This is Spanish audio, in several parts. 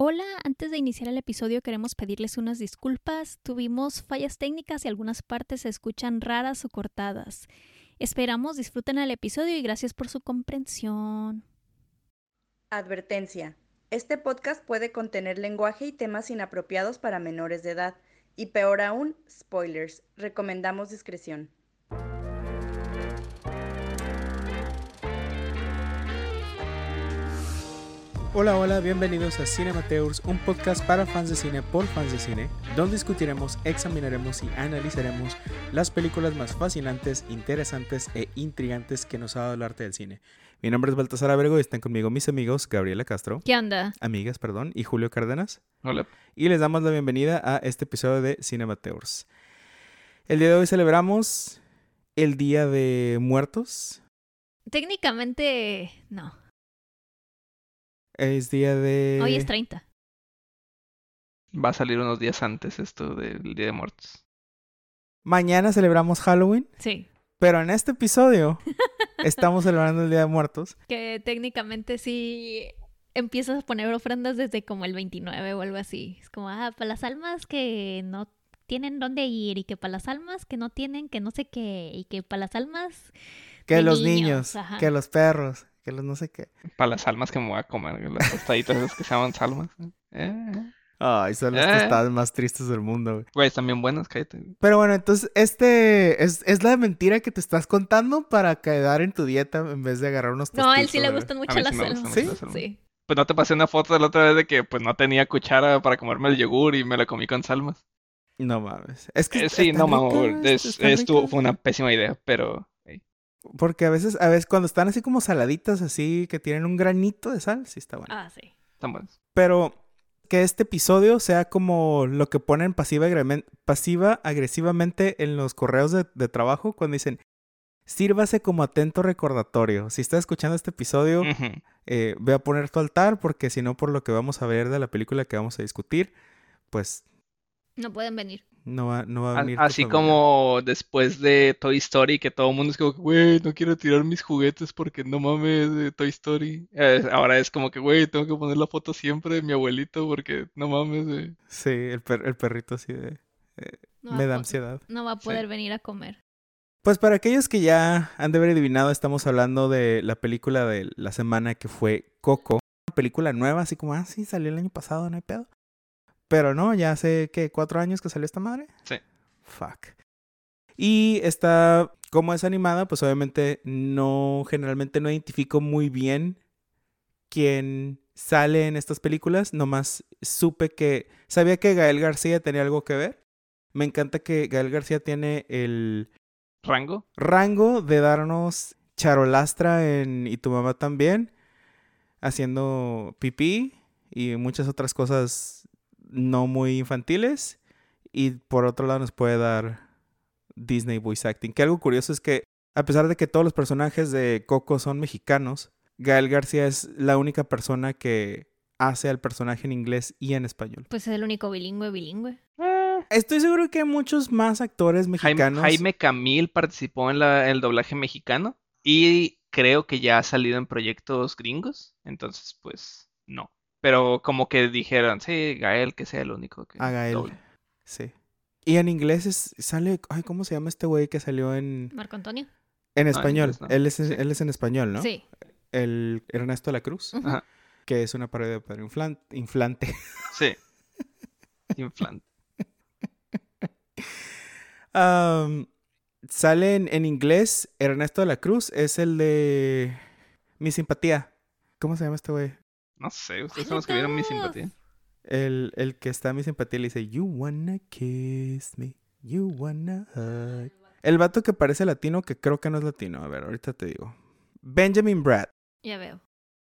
Hola, antes de iniciar el episodio queremos pedirles unas disculpas. Tuvimos fallas técnicas y algunas partes se escuchan raras o cortadas. Esperamos disfruten el episodio y gracias por su comprensión. Advertencia. Este podcast puede contener lenguaje y temas inapropiados para menores de edad. Y peor aún, spoilers. Recomendamos discreción. Hola, hola, bienvenidos a Cinemateurs, un podcast para fans de cine por fans de cine, donde discutiremos, examinaremos y analizaremos las películas más fascinantes, interesantes e intrigantes que nos ha dado el arte del cine. Mi nombre es Baltasar Abrego y están conmigo mis amigos Gabriela Castro, ¿Qué onda? amigas, perdón, y Julio Cárdenas. Hola. Y les damos la bienvenida a este episodio de Cinemateurs. El día de hoy celebramos el Día de Muertos. Técnicamente, no. Es día de... Hoy es 30. Va a salir unos días antes esto del Día de Muertos. Mañana celebramos Halloween, Sí. pero en este episodio estamos celebrando el Día de Muertos. Que técnicamente sí empiezas a poner ofrendas desde como el 29 o algo así. Es como, ah, para las almas que no tienen dónde ir y que para las almas que no tienen que no sé qué y que para las almas Que los niños, niños, que los perros, que los no sé qué. Para las almas que me voy a comer, las tostaditas esas que se llaman salmas. Eh. Ay, son las ¿Eh? tostadas más tristes del mundo, güey. Güey, están bien buenas, cállate. Pero bueno, entonces, este es, es la mentira que te estás contando para quedar en tu dieta en vez de agarrar unos No, a él sí tostitos, le gustan mucho sí las mucho Sí, las almas. sí. Pues no te pasé una foto de la otra vez de que pues no tenía cuchara para comerme el yogur y me la comí con salmas. No mames. Es que Eh, sí, no mames, es- fue una pésima idea, pero Porque a veces, a veces cuando están así como saladitas, así que tienen un granito de sal, sí está bueno. Ah, sí. están buenas. Pero que este episodio sea como lo que ponen pasiva, agresivamente en los correos de, de trabajo cuando dicen, sírvase como atento recordatorio. Si estás escuchando este episodio, eh, ve a poner tu altar porque si no, por lo que vamos a ver de la película que vamos a discutir, pues No pueden venir. No va, no va a venir. Así como después de Toy Story, que todo el mundo es como, que, güey, no quiero tirar mis juguetes porque no mames de Toy Story. Eh, ahora es como que, güey, tengo que poner la foto siempre de mi abuelito porque no mames, güey. Sí, el, per- el perrito así de... No me da ansiedad. no va a Sí. poder venir a comer. Pues para aquellos que ya han de haber adivinado, estamos hablando de la película de la semana que fue Coco. Una película nueva, así como, ah, sí, salió el año pasado, no hay pedo. Pero no, ya hace, ¿qué? ¿Cuatro años que salió esta madre? Sí. Fuck. Y está, como es animada, pues obviamente no, generalmente no identifico muy bien quién sale en estas películas. Nomás supe que, sabía que Gael García tenía algo que ver. Me encanta que Gael García tiene el ¿Rango? rango de darnos charolastra en Y tu mamá también, haciendo pipí y muchas otras cosas no muy infantiles. Y por otro lado nos puede dar Disney voice acting. Que algo curioso es que a pesar de que todos los personajes de Coco son mexicanos, Gael García es la única persona que hace al personaje en inglés y en español. Pues es el único bilingüe bilingüe. Eh, Estoy seguro que hay muchos más actores mexicanos. Jaime Camil participó en la- el doblaje mexicano y creo que ya ha salido en proyectos gringos, entonces pues no. Pero como que dijeron, sí, Gael, que sea el único que A Gael. doble. Sí. Y en inglés es- sale. Ay, ¿cómo se llama este güey que salió en, Marco Antonio. en en español? inglés no. Él, es, Sí. él es en español, ¿no? Sí. El Ernesto de la Cruz. Ajá. que es una parodia de Pedro Inflan- Inflante. Sí. Inflan. Am, sale en, en inglés. Ernesto de la Cruz es el de Mi Simpatía. ¿Cómo se llama este güey? No sé, ustedes son los que vieron mi simpatía. El, el que está en Mi Simpatía le dice, You wanna kiss me, you wanna hug. El vato que parece latino, que creo que no es latino. A ver, ahorita te digo. Benjamin Brad. Ya veo.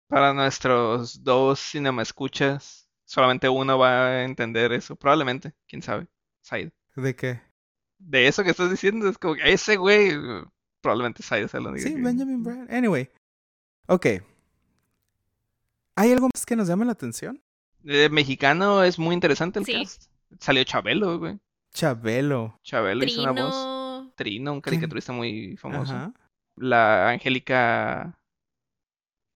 Para nuestros dos cinema escuchas, solamente uno va a entender eso, probablemente, quién sabe. Said. ¿De qué? De eso que estás diciendo, es como que ese güey, probablemente Said se lo diga. Sí, que- Benjamin Brad. Anyway. Ok. ¿Hay algo más que nos llame la atención? Eh, mexicano es muy interesante el Sí. cast. Salió Chabelo, güey. Chabelo. Chabelo hizo una voz. Trino. Trino, un caricaturista muy famoso. Ajá. La Angélica.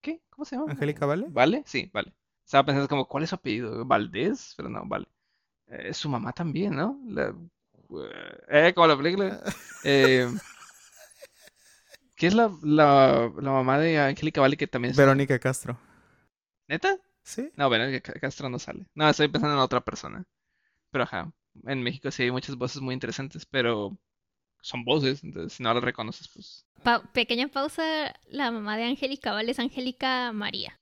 ¿Qué? ¿Cómo se llama? ¿Angélica Vale? ¿Vale? Sí, vale. Estaba pensando como, ¿cuál es su apellido? ¿Valdés? Pero no, vale. Eh, su mamá también, ¿no? La, eh, como la película. Eh, ¿qué es la, la, la mamá de Angélica Vale que también es... Verónica Castro. ¿Neta? ¿Sí? No, Verónica Ca- Castro no sale. No, estoy pensando en otra persona. Pero ajá, en México sí hay muchas voces muy interesantes, pero son voces, entonces si no las reconoces, pues... Pa- pequeña pausa, la mamá de Angélica Vale es Angélica María.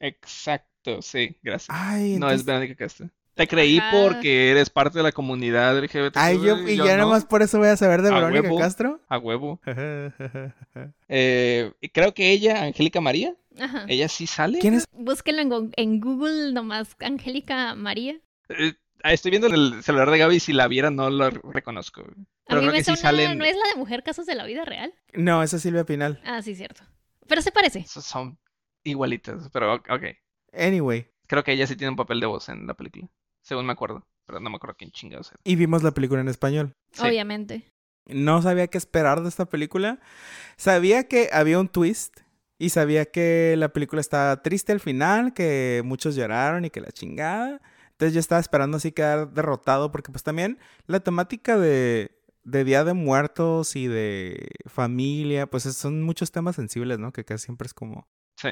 Exacto, sí, gracias. Ay, No, es. Verónica Castro. Te creí Ajá. porque eres parte de la comunidad LGBT. Ay, yo, y ya no, nomás por eso voy a saber de A Verónica huevo. Castro. A huevo. Eh, y creo que ella, Angélica María, Ajá. ella sí sale. ¿Quién es? Búsquenlo en, Go- en Google nomás, Angélica María. Eh, ah, estoy viendo en el celular de Gaby, si la viera no la reconozco. A mí creo me que sí salen. ¿no es la de Mujer Casos de la Vida Real? No, esa es Silvia Pinal. Ah, sí, cierto. Pero se parece. Esos Son igualitas, pero ok. ok. Anyway, Creo que ella sí tiene un papel de voz en la película, según me acuerdo. Pero no me acuerdo quién chingados era. y vimos la película en español. Sí. Obviamente. No sabía qué esperar de esta película. Sabía que había un twist. Y sabía que la película estaba triste al final, que muchos lloraron y que la chingada. Entonces yo estaba esperando así quedar derrotado, porque pues también la temática de, de Día de Muertos y de familia, pues es- son muchos temas sensibles, ¿no? Que casi siempre es como... Sí.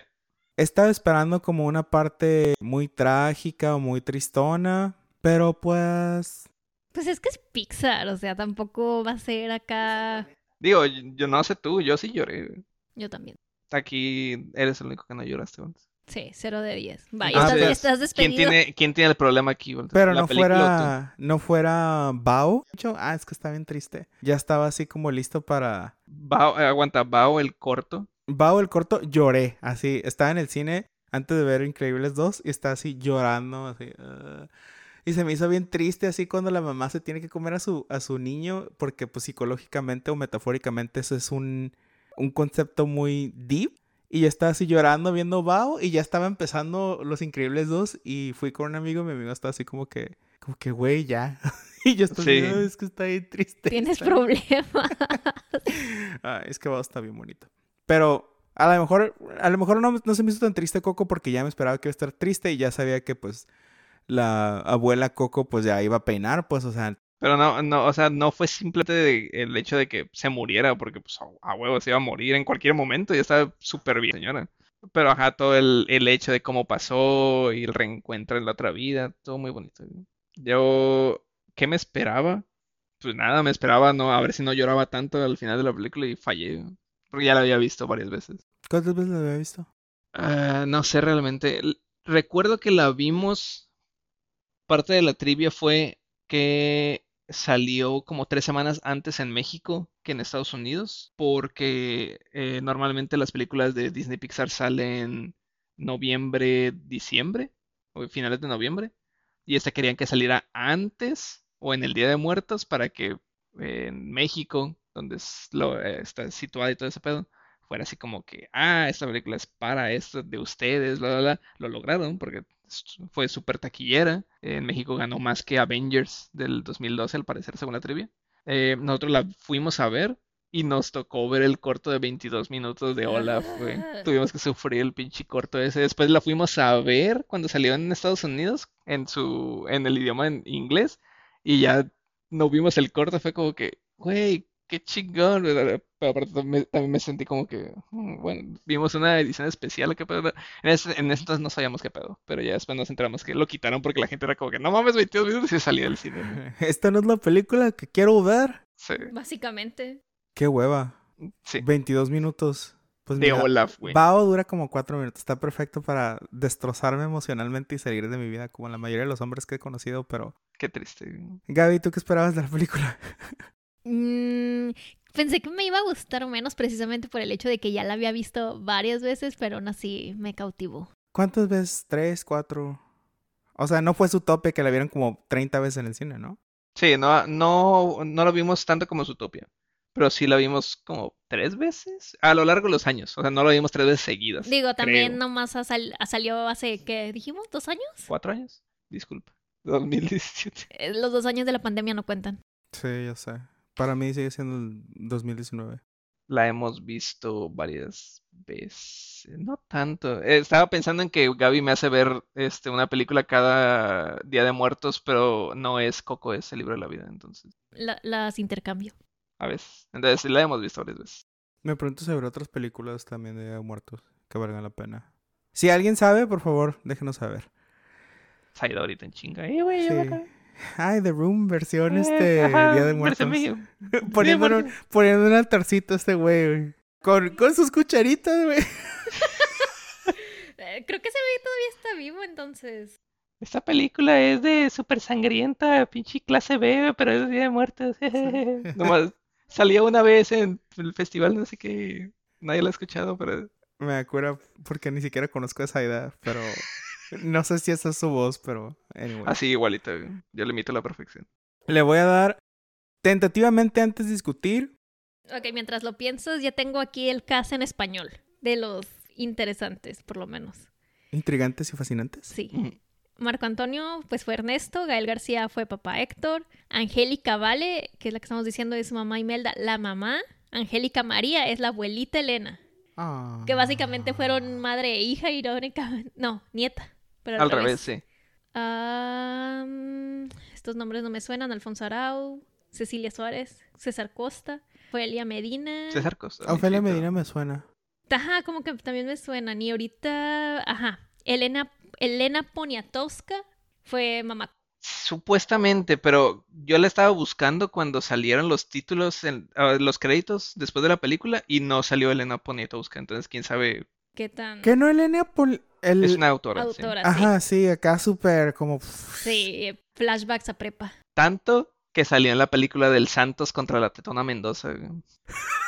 Estaba esperando como una parte muy trágica o muy tristona, pero pues... Pues es que es Pixar, o sea, tampoco va a ser acá. Digo, yo no sé tú, yo sí lloré. Yo también. Aquí eres el único que no lloraste, Walter. Sí, 0 de 10. Vaya, Ah, estás, pues, estás ¿Quién despedido. tiene, quién tiene el problema aquí, Walter? Pero ¿La no fuera, no fuera Bao. De hecho, ah, es que está bien triste. Ya estaba así como listo para Bao, eh, aguanta, Bao el corto. Bao el corto. Lloré, así. Estaba en el cine antes de ver Increíbles 2 y estaba así llorando, así. ah. Y se me hizo bien triste así cuando la mamá se tiene que comer a su, a su niño porque pues psicológicamente o metafóricamente eso es un, un concepto muy deep. Y yo estaba así llorando viendo Bao y ya estaba empezando Los Increíbles 2 y fui con un amigo y mi amigo estaba así como que, como que, güey, ya. y yo Sí. "Ay, es que está bien triste. Tienes está problemas. Ay, es que Bao está bien bonito. Pero a lo mejor, a lo mejor no, no se me hizo tan triste Coco porque ya me esperaba que iba a estar triste y ya sabía que pues la abuela Coco pues ya iba a peinar, pues, o sea, Pero no, no, o sea, no fue simplemente el hecho de que se muriera, porque pues a, huevo se iba a morir en cualquier momento, ya estaba súper bien, señora. Pero ajá, todo el, el hecho de cómo pasó y el reencuentro en la otra vida, todo muy bonito. Yo, ¿qué me esperaba? Pues nada, me esperaba no, a ver si no lloraba tanto al final de la película y fallé, porque ya la había visto varias veces. ¿cuántas veces la había visto? Ah, no sé realmente. Recuerdo que la vimos. Parte de la trivia fue que salió como tres semanas antes en México que en Estados Unidos, porque eh, normalmente las películas de Disney Pixar salen noviembre, diciembre, o finales de noviembre, y esta querían que saliera antes o en el Día de Muertos para que eh, en México, donde eh, está situada y todo ese pedo, fuera así como que, ah, esta película es para esto de ustedes, bla, bla, bla. Lo lograron porque fue súper taquillera. En México ganó más que Avengers del 2012, al parecer, según la trivia. Eh, nosotros la fuimos a ver y nos tocó ver el corto de 22 minutos de Olaf, güey. Tuvimos que sufrir el pinche corto ese. Después la fuimos a ver cuando salió en Estados Unidos, en su, en el idioma en inglés, y ya no vimos el corto, fue como que, güey, qué chingón. ¿verdad? Pero aparte también, también me sentí como que, mm, bueno, vimos una edición especial, qué pedo. En ese, en ese entonces no sabíamos qué pedo, pero ya después nos enteramos que lo quitaron porque la gente era como que, no mames, 22 minutos y se salía del cine. Esta no es la película que quiero ver. Sí, Básicamente. Qué hueva. sí. 22 minutos. Pues De mira, Olaf, güey. Bao dura como 4 minutos. Está perfecto para destrozarme emocionalmente y salir de mi vida como la mayoría de los hombres que he conocido, pero... Qué triste. Gaby, ¿tú qué esperabas de la película? Mm, pensé que me iba a gustar menos precisamente por el hecho de que ya la había visto varias veces, pero aún así me cautivó. ¿Cuántas veces? ¿Tres? ¿Cuatro? O sea, no fue su tope que la vieron como 30 veces en el cine, ¿no? Sí, no, no, no lo vimos tanto como Zootopia, pero sí la vimos como tres veces a lo largo de los años. O sea, no la vimos tres veces seguidas. Digo, también creo. nomás ha sal- ha salió hace, ¿qué dijimos? ¿Dos años? ¿Cuatro años? Disculpa. 2017. Eh, Los dos años de la pandemia no cuentan. Sí, yo sé. Para mí sigue siendo el 2019. la hemos visto varias veces. No tanto. Eh, Estaba pensando en que Gaby me hace ver este, una película cada Día de Muertos, pero no es Coco, es el libro de la vida. Entonces, La- las intercambio. a veces. Entonces, sí la hemos visto varias veces. Me pregunto sobre otras películas también de muertos que valgan la pena. Si alguien sabe, por favor, déjenos saber. Saida ahorita en chinga. Eh, güey, Sí. Ay, The Room, versión Eh, este ajá, Día de Muertos. poniendo, un, poniendo un altarcito a este güey, güey. Con, con sus cucharitas, güey. Eh, creo que ese güey todavía está vivo, entonces. Esta película es de súper sangrienta, pinche clase B, pero es Día de Muertos. Nomás salió una vez en el festival, no sé qué. Nadie la ha escuchado, pero Me acuerdo porque ni siquiera conozco a Saida, pero no sé si esa es su voz, pero anyway. así igualito. Yo le imito a la perfección. Le voy a dar tentativamente antes de discutir. Ok, mientras lo piensas, ya tengo aquí el cast en español. De los interesantes, por lo menos. Intrigantes y fascinantes. Sí. Marco Antonio, pues fue Ernesto, Gael García fue papá Héctor, Angélica Vale, que es la que estamos diciendo es su mamá Imelda, la mamá, Angélica María es la abuelita Elena, Ah. que básicamente fueron madre e hija irónicamente, no, nieta, pero Al revés, sí. Estos nombres no me suenan, Alfonso Arau, Cecilia Suárez, César Costa, Elia Medina. César Costa. Ofelia. Medina me suena. Ajá, como que también me suenan. Y ahorita, ajá, Elena, Elena Poniatowska fue mamá. Supuestamente, pero yo la estaba buscando cuando salieron los títulos, en, ah, los créditos después de la película y no salió Elena Poniatowska, entonces quién sabe. ¿Qué tan ¿Qué no, Elena? Pol- el... Es una autora, sí. Ajá, sí, acá súper como... Sí, sí, flashbacks a prepa. Tanto que salió en la película del Santos contra la Tetona Mendoza.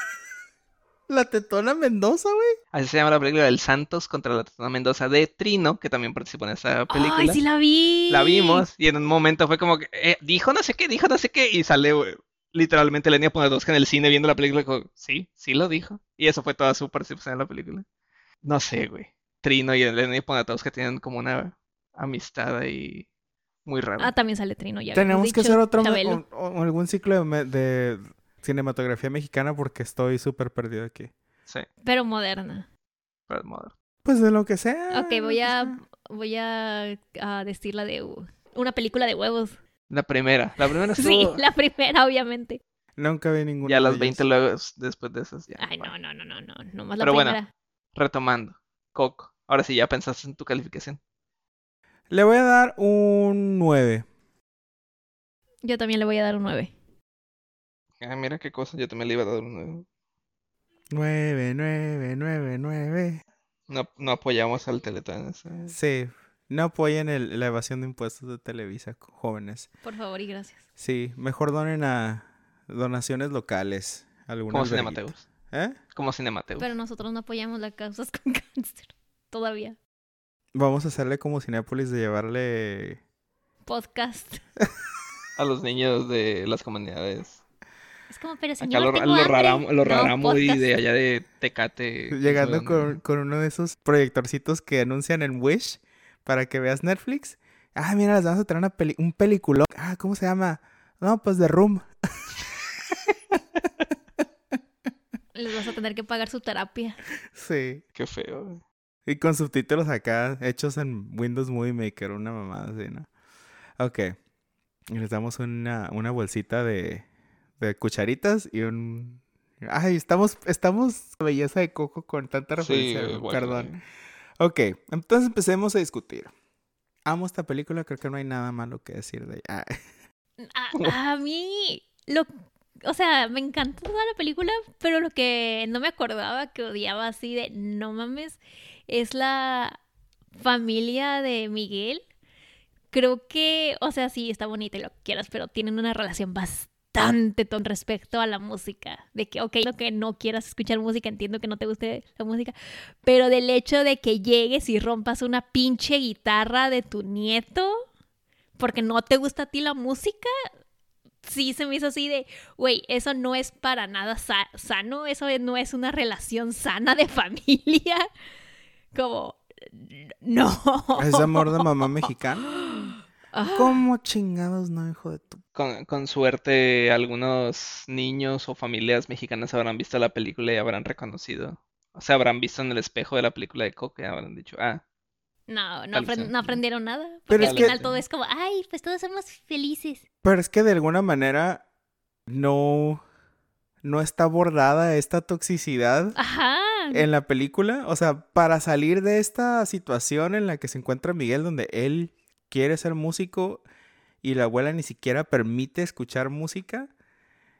La tetona Mendoza, güey. Así se llama la película del Santos contra la Tetona Mendoza de Trino, que también participó en esa película. ¡Ay, sí la vi! La vimos y en un momento fue como que eh, dijo no sé qué, dijo no sé qué y sale güey, literalmente Lenia Poniatowska en el cine viendo la película y como, sí, sí lo dijo. Y eso fue toda su participación en la película. No sé, güey. Trino y Lenia Poniatowska tienen como una amistad ahí muy rara. Ah, también sale Trino, ya Tenemos que hacer otro Chabelo. o- o algún ciclo de, cinematografía mexicana porque estoy súper perdido aquí. Sí, Pero moderna. Brad Mother. Pues de lo que sea. Ok, voy que a, voy a, a decir la de uh, una película de huevos. La primera, la primera Sí, estuvo la primera, obviamente. Nunca vi ninguna. ya las ellas. 20 luego después de esas ya. Ay, no, no, no, no, no. Nomás la Pero bueno. Retomando, Coco. Ahora sí, ya pensaste en tu calificación. Le voy a dar un 9. Yo también le voy a dar un 9. Ah, mira qué cosa, yo también le iba a dar un nueve. 9, 9, 9, 9. No, no apoyamos al Teletón. ese- Sí. No apoyen el- la evasión de impuestos de Televisa, jóvenes. Por favor y gracias. Sí, mejor donen a donaciones locales. Como. ¿Eh? Como Cinemateus. Pero nosotros no apoyamos las causas con cáncer. Todavía. Vamos a hacerle como Cinépolis de llevarle... Podcast. A los niños de las comunidades. Es como, pero Acá señor, lo, tengo lo hambre. raramo, lo No, raramo y de allá de Tecate. Llegando con, con uno de esos proyectorcitos que anuncian en Wish para que veas Netflix. Ah, mira, les vamos a traer una peli un peliculón. Ah, ¿cómo se llama? No, pues The Room. Les vas a tener que pagar su terapia. Sí. Qué feo. Y con subtítulos acá, hechos en Windows Movie Maker, una mamada así, ¿no? Ok. Y les damos una, una bolsita de, de cucharitas y un... Ay, estamos, estamos belleza de coco con tanta Sí, referencia. bueno, Perdón. Ok, entonces empecemos a discutir. Amo esta película, creo que no hay nada malo que decir de ella. Ah, A, a mí, lo, o sea, me encantó toda la película, pero lo que no me acordaba que odiaba así de no mames es la familia de Miguel. Creo que, o sea, sí, está bonita y lo quieras, pero tienen una relación bastante con respecto a la música. De que, ok, lo que no quieras escuchar música, entiendo que no te guste la música, pero del hecho de que llegues y rompas una pinche guitarra de tu nieto porque no te gusta a ti la música, sí se me hizo así de, güey, eso no es para nada sa- sano, eso no es una relación sana de familia. Como, no. ¿Es amor de mamá mexicana? Ah, ¿Cómo chingados no, hijo de tu... Con, con suerte, algunos niños o familias mexicanas habrán visto la película y habrán reconocido. O sea, habrán visto en el espejo de la película de Coco y habrán dicho, ah, No, no, aprendieron nada. Pero Porque es al que- final todo es como, ay, pues todos somos felices. Pero es que de alguna manera no, no está abordada esta toxicidad Ajá. en la película. O sea, para salir de esta situación en la que se encuentra Miguel, donde él quiere ser músico y la abuela ni siquiera permite escuchar música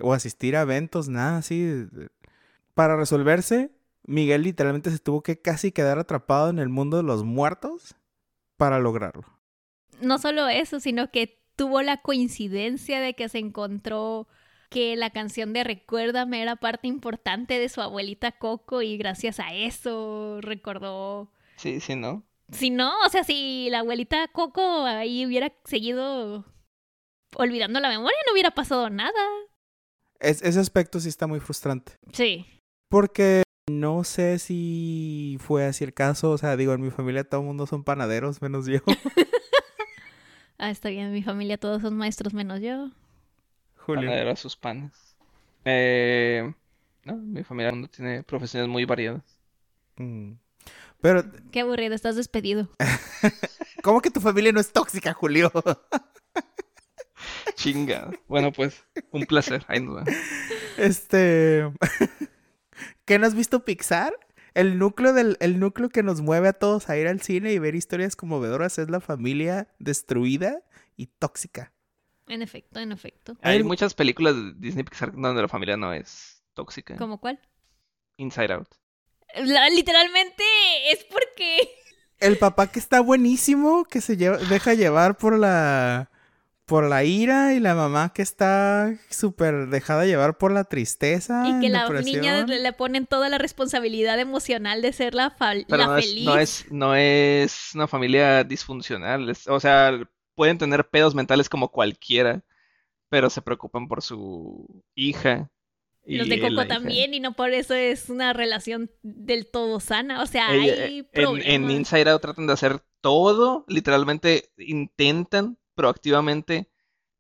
o asistir a eventos, nada así. Para resolverse, Miguel literalmente se tuvo que casi quedar atrapado en el mundo de los muertos para lograrlo. No solo eso, sino que tuvo la coincidencia de que se encontró que la canción de Recuérdame era parte importante de su abuelita Coco y gracias a eso recordó sí, sí, ¿no? Si no, o sea, si la abuelita Coco ahí hubiera seguido olvidando la memoria, no hubiera pasado nada. Es- ese aspecto sí está muy frustrante. Sí. Porque no sé si fue así el caso. O sea, digo, en mi familia todo el mundo son panaderos, menos yo. Ah, está bien, mi familia todos son maestros menos yo. Julio. Panadero a sus panes. Eh, no, mi familia no tiene profesiones muy variadas. Mm. Pero, Qué aburrido, estás despedido. ¿cómo que tu familia no es tóxica, Julio? Chinga. Bueno, pues, un placer. Ahí nos vemos. Este. ¿Qué no has visto Pixar? El núcleo, del, el núcleo que nos mueve a todos a ir al cine y ver historias conmovedoras es la familia destruida y tóxica. En efecto, en efecto. Hay muchas películas de Disney Pixar donde la familia no es tóxica. ¿Cómo cuál? Inside Out. La- literalmente es porque... El papá que está buenísimo, que se lleva, deja llevar por la por la ira y la mamá que está súper dejada llevar por la tristeza, Y que la depresión. niña le le ponen toda la responsabilidad emocional de ser la, fa- Pero la no es, feliz. no es, no es una familia disfuncional. es- o sea, pueden tener pedos mentales como cualquiera, pero se preocupan por su hija. Los de Coco hija- también, y no por eso es una relación del todo sana. O sea, Ella- hay en, problemas. en Inside Out tratan de hacer todo, literalmente intentan proactivamente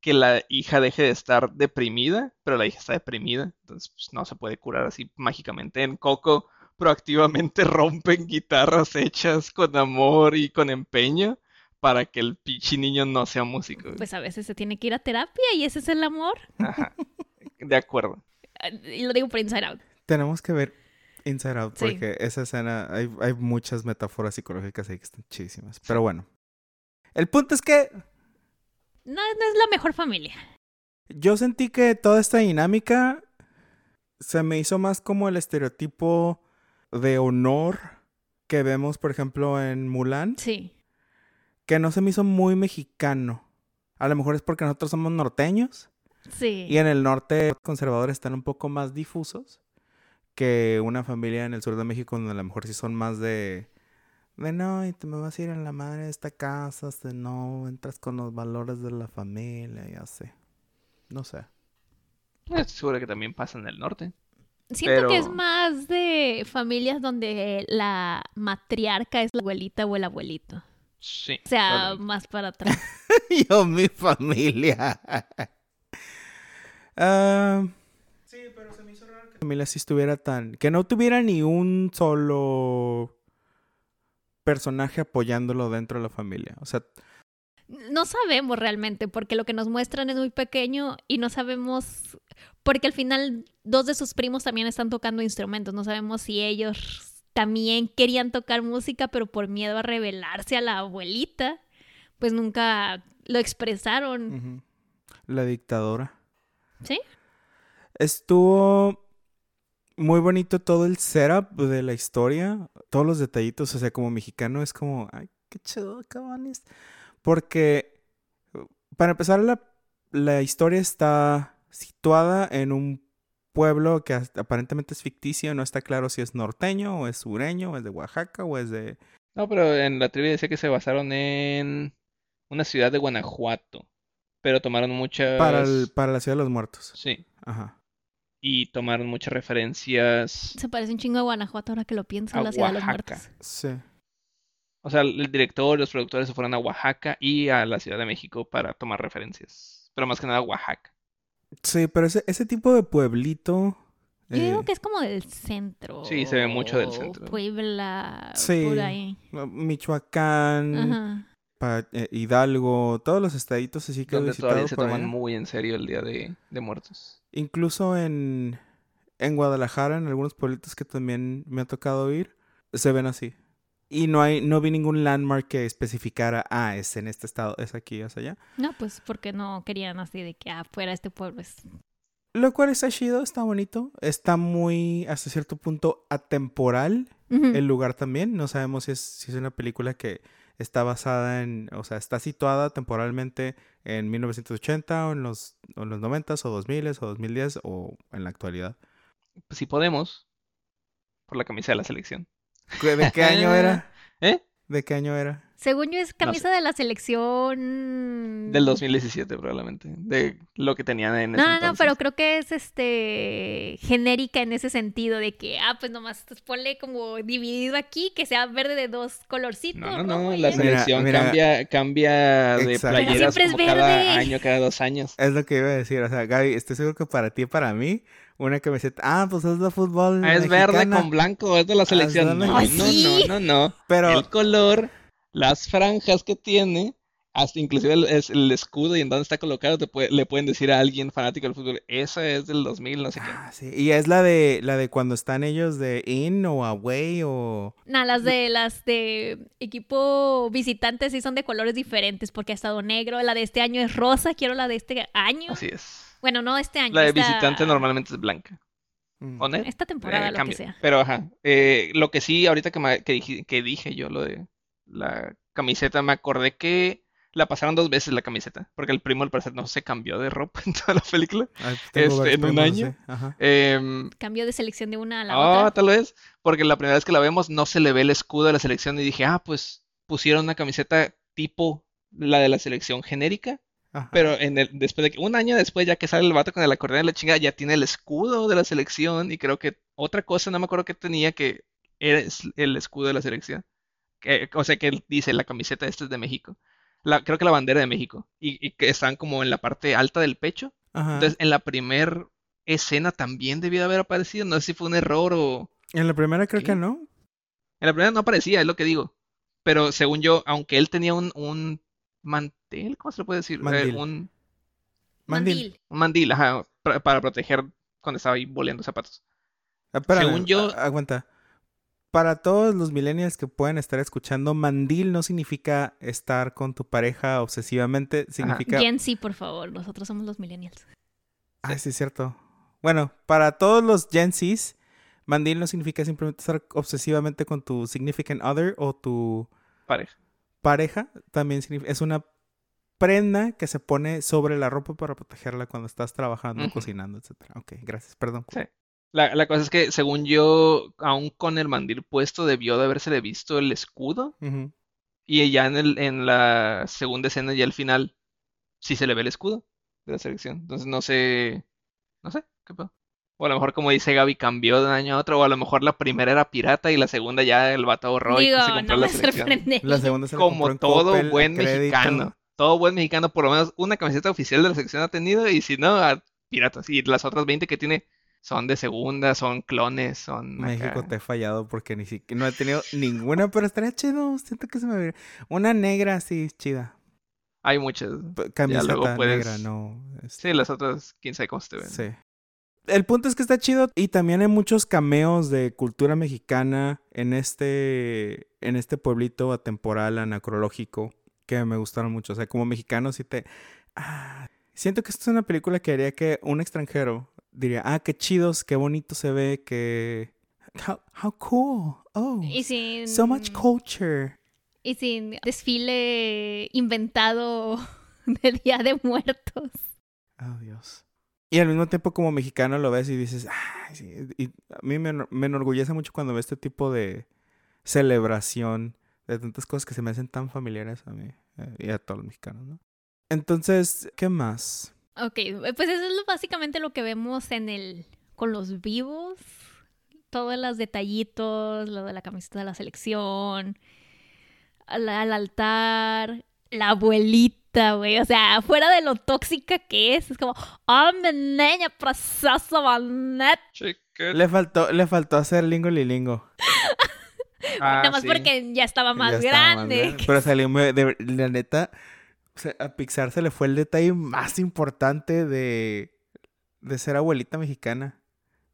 que la hija deje de estar deprimida, pero la hija está deprimida, entonces pues, no se puede curar así mágicamente. En Coco proactivamente rompen guitarras hechas con amor y con empeño para que el pichi niño no sea músico. Pues a veces se tiene que ir a terapia y ese es el amor. Ajá, de acuerdo. Ah, Y lo digo por Inside Out. Tenemos que ver Inside Out Sí. porque esa escena hay, hay muchas metáforas psicológicas ahí que están chidísimas. Pero bueno. El punto es que No, no es la mejor familia. yo sentí que toda esta dinámica se me hizo más como el estereotipo de honor que vemos, por ejemplo, en Mulan, Sí. que no se me hizo muy mexicano. A lo mejor es porque nosotros somos norteños Sí. y en el norte los conservadores están un poco más difusos que una familia en el sur de México donde a lo mejor sí son más de de no, y te me vas a ir en la madre de esta casa, de no entras con los valores de la familia, ya sé. No sé. Estoy seguro que también pasa en el norte. Siento que es más de familias donde la matriarca es la abuelita o el abuelito. Sí. O sea, más para atrás. Yo, mi familia. Ah, sí, pero se me hizo raro que la familia sí estuviera tan... Que no tuviera ni un solo personaje apoyándolo dentro de la familia. O sea, No sabemos realmente, porque lo que nos muestran es muy pequeño y no sabemos, porque al final dos de sus primos también están tocando instrumentos, no sabemos si ellos también querían tocar música, pero por miedo a revelarse a la abuelita, pues nunca lo expresaron. la dictadora. ¿Sí? Estuvo muy bonito todo el setup de la historia, todos los detallitos, o sea, como mexicano es como, ay, qué chido, cabrones. Porque, para empezar, la, la historia está situada en un pueblo que aparentemente es ficticio, no está claro si es norteño o es sureño o es de Oaxaca o es de... No, pero en la trivia decía que se basaron en una ciudad de Guanajuato, pero tomaron muchas... Para, el- para la ciudad de los muertos. Sí, Ajá. Y tomaron muchas referencias. Se parece un chingo a Guanajuato ahora que lo pienso, A la ciudad de los Oaxaca. muertos. Sí. O sea, el director y los productores se fueron a Oaxaca y a la Ciudad de México para tomar referencias Pero más que nada Oaxaca. Sí, pero ese, ese tipo de pueblito. Yo digo eh, que es como del centro. Sí, se ve mucho del centro. Puebla, Sí. por ahí. Michoacán, Ajá. Pa- eh, Hidalgo, todos los estaditos así que he Donde visitado todavía se toman allá. muy en serio el Día de, de Muertos. Incluso en, en Guadalajara, en algunos pueblitos que también me ha tocado ir, se ven así. Y no hay, no vi ningún landmark que especificara, ah, es en este estado, es aquí, es allá. No, pues porque no querían así de que afuera este pueblo es. Lo cual está chido, está bonito. Está muy, hasta cierto punto, atemporal el lugar también. No sabemos si es, si es una película que está basada en, o sea, está situada temporalmente en 1980 o en los, o en los 90s o 2000 o 2010 o en la actualidad. Pues si podemos, por la camisa de la selección. ¿De qué año era? ¿Eh? ¿De qué año era? Según yo es camisa sé. de la selección. Del 2017 probablemente. De lo que tenían en No, ese no, no, entonces. pero creo que es este genérica en ese sentido de que, ah, pues nomás pues, ponle como dividido aquí, que sea verde de dos colorcitos. No, no, no, la. Mira, selección mira. cambia, cambia de. Pero playeras siempre es como cada año, cada dos años. Es lo que iba a decir. O sea, Gaby, estoy seguro que para ti y para mí, una camiseta. Ah, pues es de fútbol. Ah, es verde con blanco, es de la selección. dale. No, no, sí. no, no, no. Pero, El color, las franjas que tiene, hasta inclusive el, es el escudo y en dónde está colocado, te puede- le pueden decir a alguien fanático del fútbol, esa es del 2000, no sé qué. Ah, sí. Y es la de la de cuando están ellos de in o away o. Nah, las de las de equipo visitante sí son de colores diferentes porque ha estado negro. La de este año es rosa, quiero la de este año. Así es. Bueno, no este año. La de esta- visitante normalmente es blanca. Mm. ¿O no? Esta temporada, Eh, lo que sea. Pero ajá, eh, lo que sí, ahorita que, me- que, dije, que dije yo lo de la camiseta, me acordé que la pasaron dos veces la camiseta, porque el primo al parecer no se cambió de ropa en toda la película. Ay, tengo Este, en un año. Em, Cambio de selección de una a la Ah, otra. tal vez, porque la primera vez que la vemos no se le ve el escudo de la selección y dije, ah, pues pusieron una camiseta tipo la de la selección genérica, Ajá. pero en el, después de que, un año después ya que sale el vato con el acordeón de la chinga, ya tiene el escudo de la selección y creo que otra cosa, no me acuerdo que tenía que era es- el escudo de la selección. Que- o sea que él dice, la camiseta esta es de México. La, creo que la bandera de México. Y, y que están como en la parte alta del pecho. Ajá. Entonces, en la primer escena también debió de haber aparecido. No sé si fue un error o... En la primera creo ¿Qué? que no. En la primera no aparecía, es lo que digo. Pero según yo, aunque él tenía un, un mantel, ¿cómo se le puede decir? Eh, Mandil. un, Mandil. un mandil, ajá, para, para proteger cuando estaba ahí boleando zapatos. Ah, espérame, Según yo- aguanta. Para todos los millennials que pueden estar escuchando, mandil no significa estar con tu pareja obsesivamente, significa... Gen sí, por favor. Nosotros somos los millennials. Ah, sí, es cierto. Bueno, para todos los Gen Zs, mandil no significa simplemente estar obsesivamente con tu significant other o tu Pareja. pareja. También significa, es una prenda que se pone sobre la ropa para protegerla cuando estás trabajando, cocinando, etcétera. Ok, gracias, perdón. Sí. La, la cosa es que, según yo, aún con el mandil puesto, debió de habérsele visto el escudo. Y ya en, el, en la segunda escena, ya al final, sí se le ve el escudo de la selección. Entonces no sé, no sé, qué pedo. O a lo mejor, como dice Gaby, cambió de un año a otro. O a lo mejor la primera era pirata y la segunda ya el vato ahorró y Digo, se compró no la me selección. sorprende. La segunda se la Como en todo Coppel, a buen crédito. mexicano. Todo buen mexicano, por lo menos una camiseta oficial de la selección ha tenido. Y si no, a piratas. Y las otras 20 que tiene son de segunda, son clones, son México acá. te he fallado porque ni siquiera no he tenido ninguna, pero estaría chido. Siento que se me. Una negra así chida. Hay muchas. P- Camiseta luego puedes- negra, no. este, Sí, las otras, quién sabe cómo se te ven. Sí. El punto es que está chido y también hay muchos cameos de cultura mexicana en este en este pueblito atemporal anacrológico que me gustaron mucho, o sea, como mexicano sí te ah, siento que esta es una película que haría que un extranjero diría, "Ah, qué chidos, qué bonito se ve, que how, how cool. Oh. Y sin, So much culture." y sin desfile inventado de Día de Muertos. Oh, Dios. Y al mismo tiempo como mexicano lo ves y dices, "Ay, sí", y a mí me, me enorgullece mucho cuando veo este tipo de celebración de tantas cosas que se me hacen tan familiares a mí eh, y a todos los mexicanos, ¿no? Entonces, ¿qué más? Ok, pues eso es lo- básicamente lo que vemos en el con los vivos. Todos los detallitos, lo de la camiseta de la selección, al, al altar, la abuelita güey. O sea, fuera de lo tóxica que es, es como, oh, mi niña preciosa, Vanette. Le faltó, le faltó hacer lingo lilingo. Ah, Nada más sí. porque ya estaba más Ya estaba más grande. grande. Pero salió muy, de, la neta, o sea, a Pixar se le fue el detalle más importante de, de ser abuelita mexicana.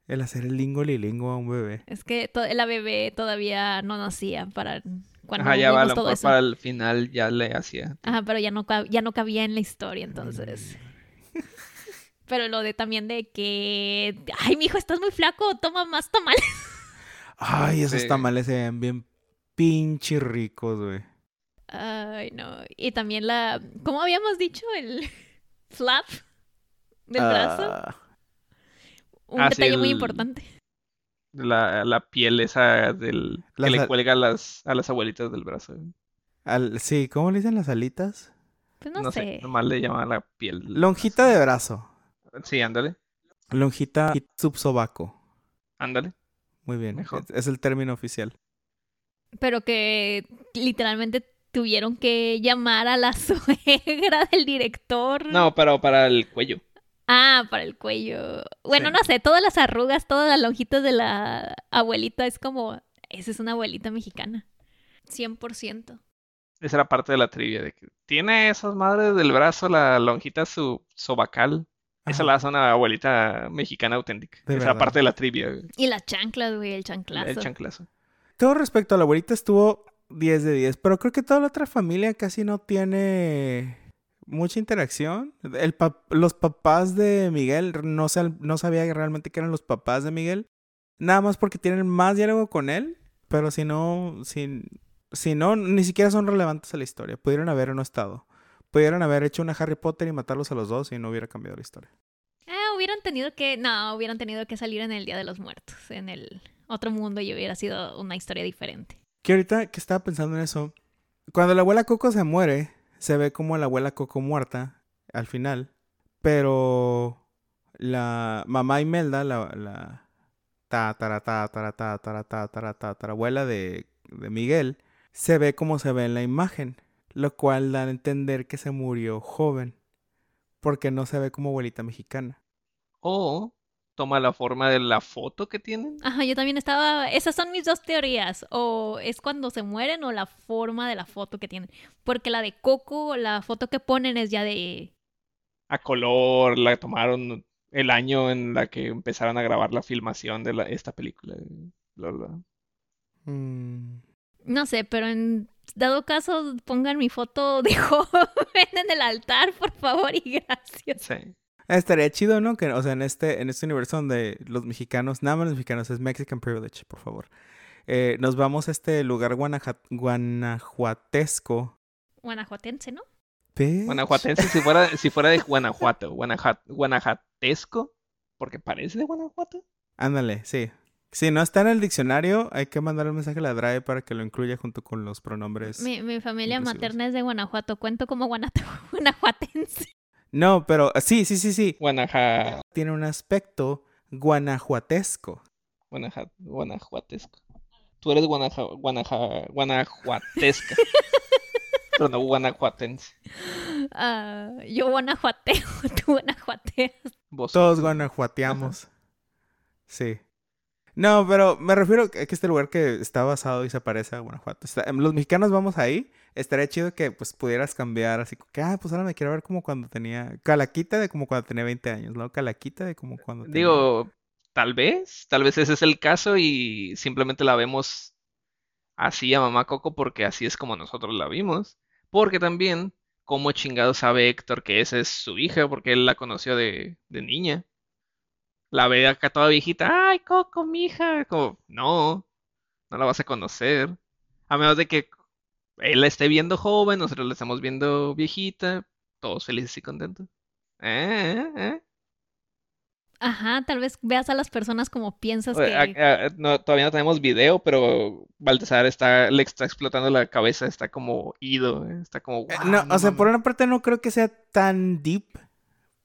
El hacer el lingo lilingo a un bebé. Es que la bebé todavía no nacía para cuando Ajá, ya va, a lo todo mejor eso. para el final ya le hacía. Ajá, pero ya no, ya no cabía en la historia, entonces. Pero lo de también de que, ay, mi hijo, estás muy flaco, toma más tamales. Ay, esos Sí. tamales se ven bien pinche ricos, güey. Ay, no. Y también la, ¿cómo habíamos dicho? El flap del brazo. Ah, Un Ah, sí, detalle muy importante. La, la piel esa del que le cuelga a las, a las abuelitas del brazo. al- sí, ¿cómo le dicen las alitas? Pues no, No, sé, sé. nomás le llaman la piel. Lonjita de brazo. brazo. Sí, ándale, Lonjita subsobaco. ándale. Muy bien. Mejor. Es, es el término oficial. Pero que literalmente tuvieron que llamar a la suegra del director. No, pero para el cuello. Ah, para el cuello. Bueno, Sí. no sé, todas las arrugas, todas las lonjitas de la abuelita es como, esa es una abuelita mexicana. 100%. Esa era parte de la trivia, de que tiene esas madres del brazo, la lonjita su sobacal. Esa Ajá. la hace una abuelita mexicana auténtica. De Esa verdad. parte de la trivia, güey, Y las chanclas, güey, el el chanclazo. chanclazo. Todo respecto a la abuelita estuvo 10 de 10, pero creo que toda la otra familia casi no tiene mucha interacción. El los papás de Miguel, no, sal- no sabía realmente que eran los papás de Miguel, nada más porque tienen más diálogo con él, pero si no, si, si no, ni siquiera son relevantes a la historia. Pudieron haber no estado. Pudieron haber hecho una Harry Potter y matarlos a los dos y no hubiera cambiado la historia. Ah, hubieran tenido que, no, hubieran tenido que salir en el Día de los Muertos, en el otro mundo y hubiera sido una historia diferente. Que ahorita que estaba pensando en eso, cuando la abuela Coco se muere, se ve como la abuela Coco muerta al final, pero la mamá Imelda, la, la tatara, tatara, tatara, tatara, tatarabuela de, de Miguel, se ve como se ve en la imagen, lo cual da a entender que se murió joven, porque no se ve como abuelita mexicana. O toma la forma de la foto que tienen. Ajá, yo también estaba, esas son mis dos teorías, o es cuando se mueren o la forma de la foto que tienen, porque la de Coco, la foto que ponen es ya de, A color, la tomaron el año en la que empezaron a grabar la filmación de la- esta película. bla, bla. Mm, no sé, pero en dado caso pongan mi foto de joven en el altar, por favor, y gracias. Sí. Estaría chido, ¿no? Que, o sea, en este, en este universo donde los mexicanos, nada más los mexicanos, es Mexican Privilege, por favor. Eh, nos vamos a este lugar guanaja- guanajuatesco. Guanajuatense, ¿no? Bitch. Guanajuatense si fuera, si fuera de Guanajuato, Guanaja- guanajatesco, porque parece de Guanajuato. Ándale, sí. Si no está en el diccionario, hay que mandar un mensaje a la DRAE para que lo incluya junto con los pronombres. Mi, mi familia inclusivos. materna es de Guanajuato, cuento como guanajuatense. No, pero sí, sí, sí, sí. Guanaja, Tiene un aspecto guanajuatesco. Guanaja, guanajuatesco. Tú eres guanaja, guanaja, guanajuatesca, pero no guanajuatense. Ah, yo guanajuateo, tú guanajuateas. Vos. Todos guanajuateamos. Sí. No, pero me refiero a que este lugar que está basado y se parece a Guanajuato. Está- em, los mexicanos vamos ahí. Estaría chido que pues pudieras cambiar así que, ah, pues ahora me quiero ver como cuando tenía... Calaquita de como cuando tenía 20 años, ¿no? Calaquita de como cuando tenía... Digo, tal vez, tal vez ese es el caso y simplemente la vemos así a Mamá Coco porque así es como nosotros la vimos. Porque también, ¿cómo chingado sabe Héctor que esa es su hija? Porque él la conoció de, de niña. La ve acá toda viejita, ay, Coco, mi hija. Como, no, no la vas a conocer. A menos de que él la esté viendo joven, nosotros la estamos viendo viejita, todos felices y contentos. ¿Eh? ¿Eh? ¿Eh? Ajá, tal vez veas a las personas como piensas Oye, que... a- a- no, todavía no tenemos video, pero Baltasar está, le está explotando la cabeza, está como ido, está como, "Guau, no, no o sea, por mames". una parte no creo que sea tan deep.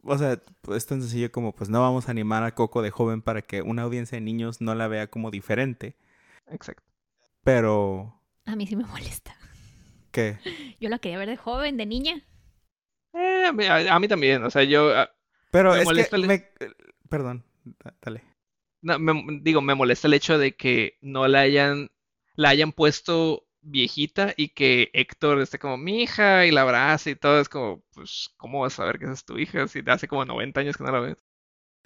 O sea, es tan sencillo como pues no vamos a animar a Coco de joven para que una audiencia de niños no la vea como diferente. Exacto. Pero... A mí sí me molesta. ¿Qué? Yo la quería ver de joven, de niña. Eh, a, mí, a- a mí también, o sea, yo, ah, Pero Me es molesta que... el- me- Perdón, da- dale. no, me- digo, me molesta el hecho de que no la hayan, la hayan puesto viejita y que Héctor esté como mi hija y la abraza y todo, es como, pues, ¿cómo vas a saber que esa es tu hija si hace como 90 años que no la ves?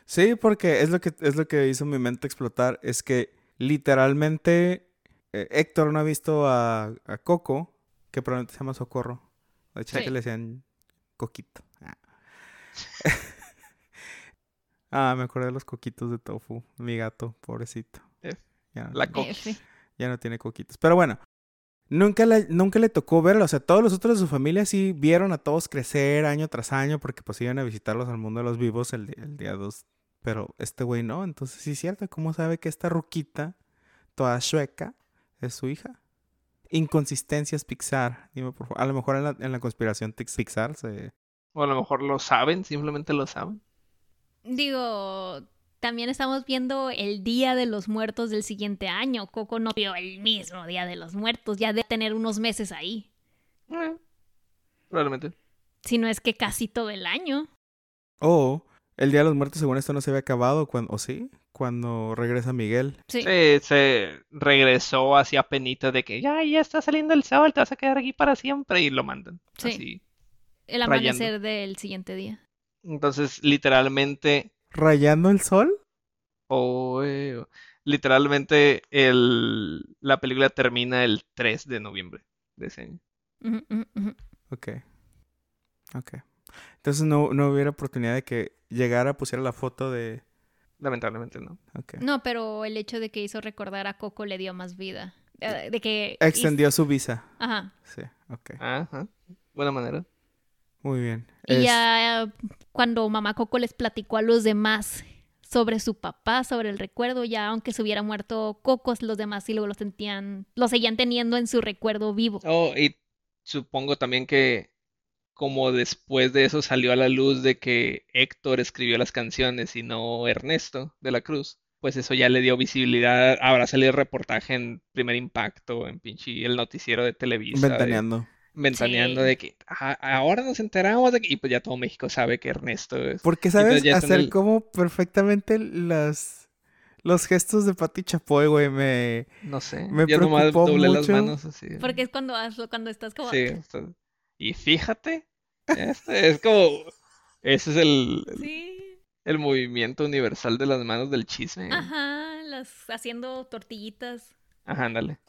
Sí, porque es lo que es lo que hizo mi mente explotar. Es que literalmente eh, Héctor no ha visto a, a Coco, que probablemente se llama Socorro. De hecho, Sí. que le decían Coquito. Ah. Ah, me acordé de los coquitos de tofu. Mi gato, pobrecito. F. Ya no, La. F. ya no tiene coquitos. Pero bueno, nunca le, nunca le tocó verlo. O sea, todos los otros de su familia sí vieron a todos crecer año tras año porque pues iban a visitarlos al mundo de los vivos el, el día 2. Pero este güey no. Entonces sí es cierto. ¿Cómo sabe que esta ruquita, toda sueca, es su hija? Inconsistencias Pixar. Dime por favor. A lo mejor en la, en la conspiración Pixar se... O a lo mejor lo saben, simplemente lo saben. Digo, también estamos viendo el Día de los Muertos del siguiente año. Coco no vio el mismo Día de los Muertos, ya de tener unos meses ahí. Eh, probablemente. Si no es que casi todo el año. O el Día de los Muertos según esto no se había acabado. Cuando, ¿O sí? Cuando regresa Miguel. Sí. Sí, se regresó hacia penita de que ya, ya está saliendo el sol, te vas a quedar aquí para siempre y lo mandan. Sí. Así. El rayando. amanecer del siguiente día. Entonces, literalmente, ¿Rayando el sol? o eh, literalmente el, la película termina el 3 de noviembre de ese año. Ujú, ujú. Ok. Ok. Entonces no, no hubiera oportunidad de que llegara, pusiera la foto de... Lamentablemente no. No, pero el hecho de que hizo recordar a Coco le dio más vida. Eh, De que... Extendió su visa. Ajá. Sí, ok. Ajá. Buena manera. Muy bien. Y Es- ya cuando mamá Coco les platicó a los demás sobre su papá, sobre el recuerdo, ya aunque se hubiera muerto Coco, los demás sí lo, lo sentían, lo seguían teniendo en su recuerdo vivo. Oh, y supongo también que como después de eso salió a la luz de que Héctor escribió las canciones y no Ernesto de la Cruz, pues eso ya le dio visibilidad. Habrá salido reportaje en Primer Impacto, en pinche el noticiero de Televisa, de- Ventaneando. ventaneando Sí. de que "Ah, ahora nos enteramos de que, y pues ya todo México sabe que Ernesto es. Porque sabes hacer el- como perfectamente las... Los gestos de Pati Chapoy, güey, me... No sé, me yo nomás preocupó doblé las mucho. manos así. Porque es cuando hazlo, cuando estás como... Sí, y fíjate, este es como, ese es el, Sí. el movimiento universal de las manos del chisme. Ajá, las haciendo tortillitas. Ajá, ándale.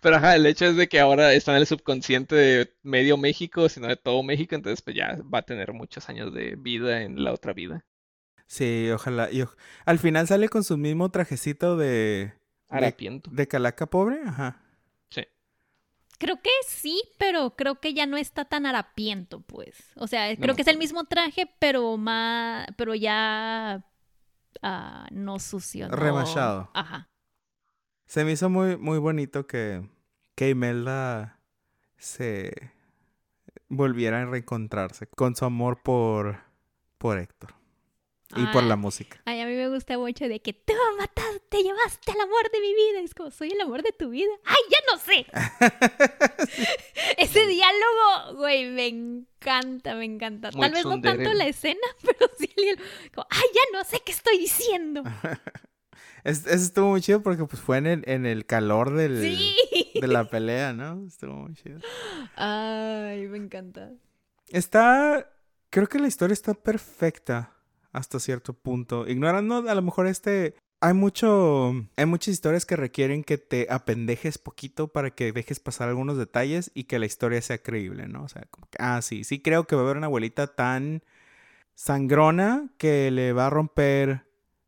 Pero ajá, el hecho es de que ahora está en el subconsciente de medio México, sino de todo México, entonces pues ya va a tener muchos años de vida en la otra vida. Sí, ojalá. Y Al final sale con su mismo trajecito de... Harapiento. De calaca pobre, ajá. Creo que sí, pero creo que ya no está tan harapiento, pues. O sea, No creo que es el mismo traje, pero más, pero ya ah, no sucio, no- Remachado. Ajá. Se me hizo muy, muy bonito que, que Imelda se volviera a reencontrarse con su amor por, por Héctor. Y por Ah, la música. Ay, a mí me gusta mucho de que tú mataste, te llevaste al amor de mi vida. Es como, soy el amor de tu vida. ¡Ay, ya no sé! Ese diálogo, güey, me encanta, me encanta. Muy Tal vez no tanto la escena, pero sí el. Como, ¡ay, ya no sé qué estoy diciendo! Es- Eso estuvo muy chido porque pues fue en el, en el calor del, ¡Sí! de la pelea, ¿no? Estuvo muy chido. Ay, me encanta. Está. Creo que la historia está perfecta hasta cierto punto. Ignorando a lo mejor este. Hay mucho. Hay muchas historias que requieren que te apendejes poquito para que dejes pasar algunos detalles y que la historia sea creíble, ¿no? O sea, como que, ah, sí, sí creo que va a haber una abuelita tan sangrona que le va a romper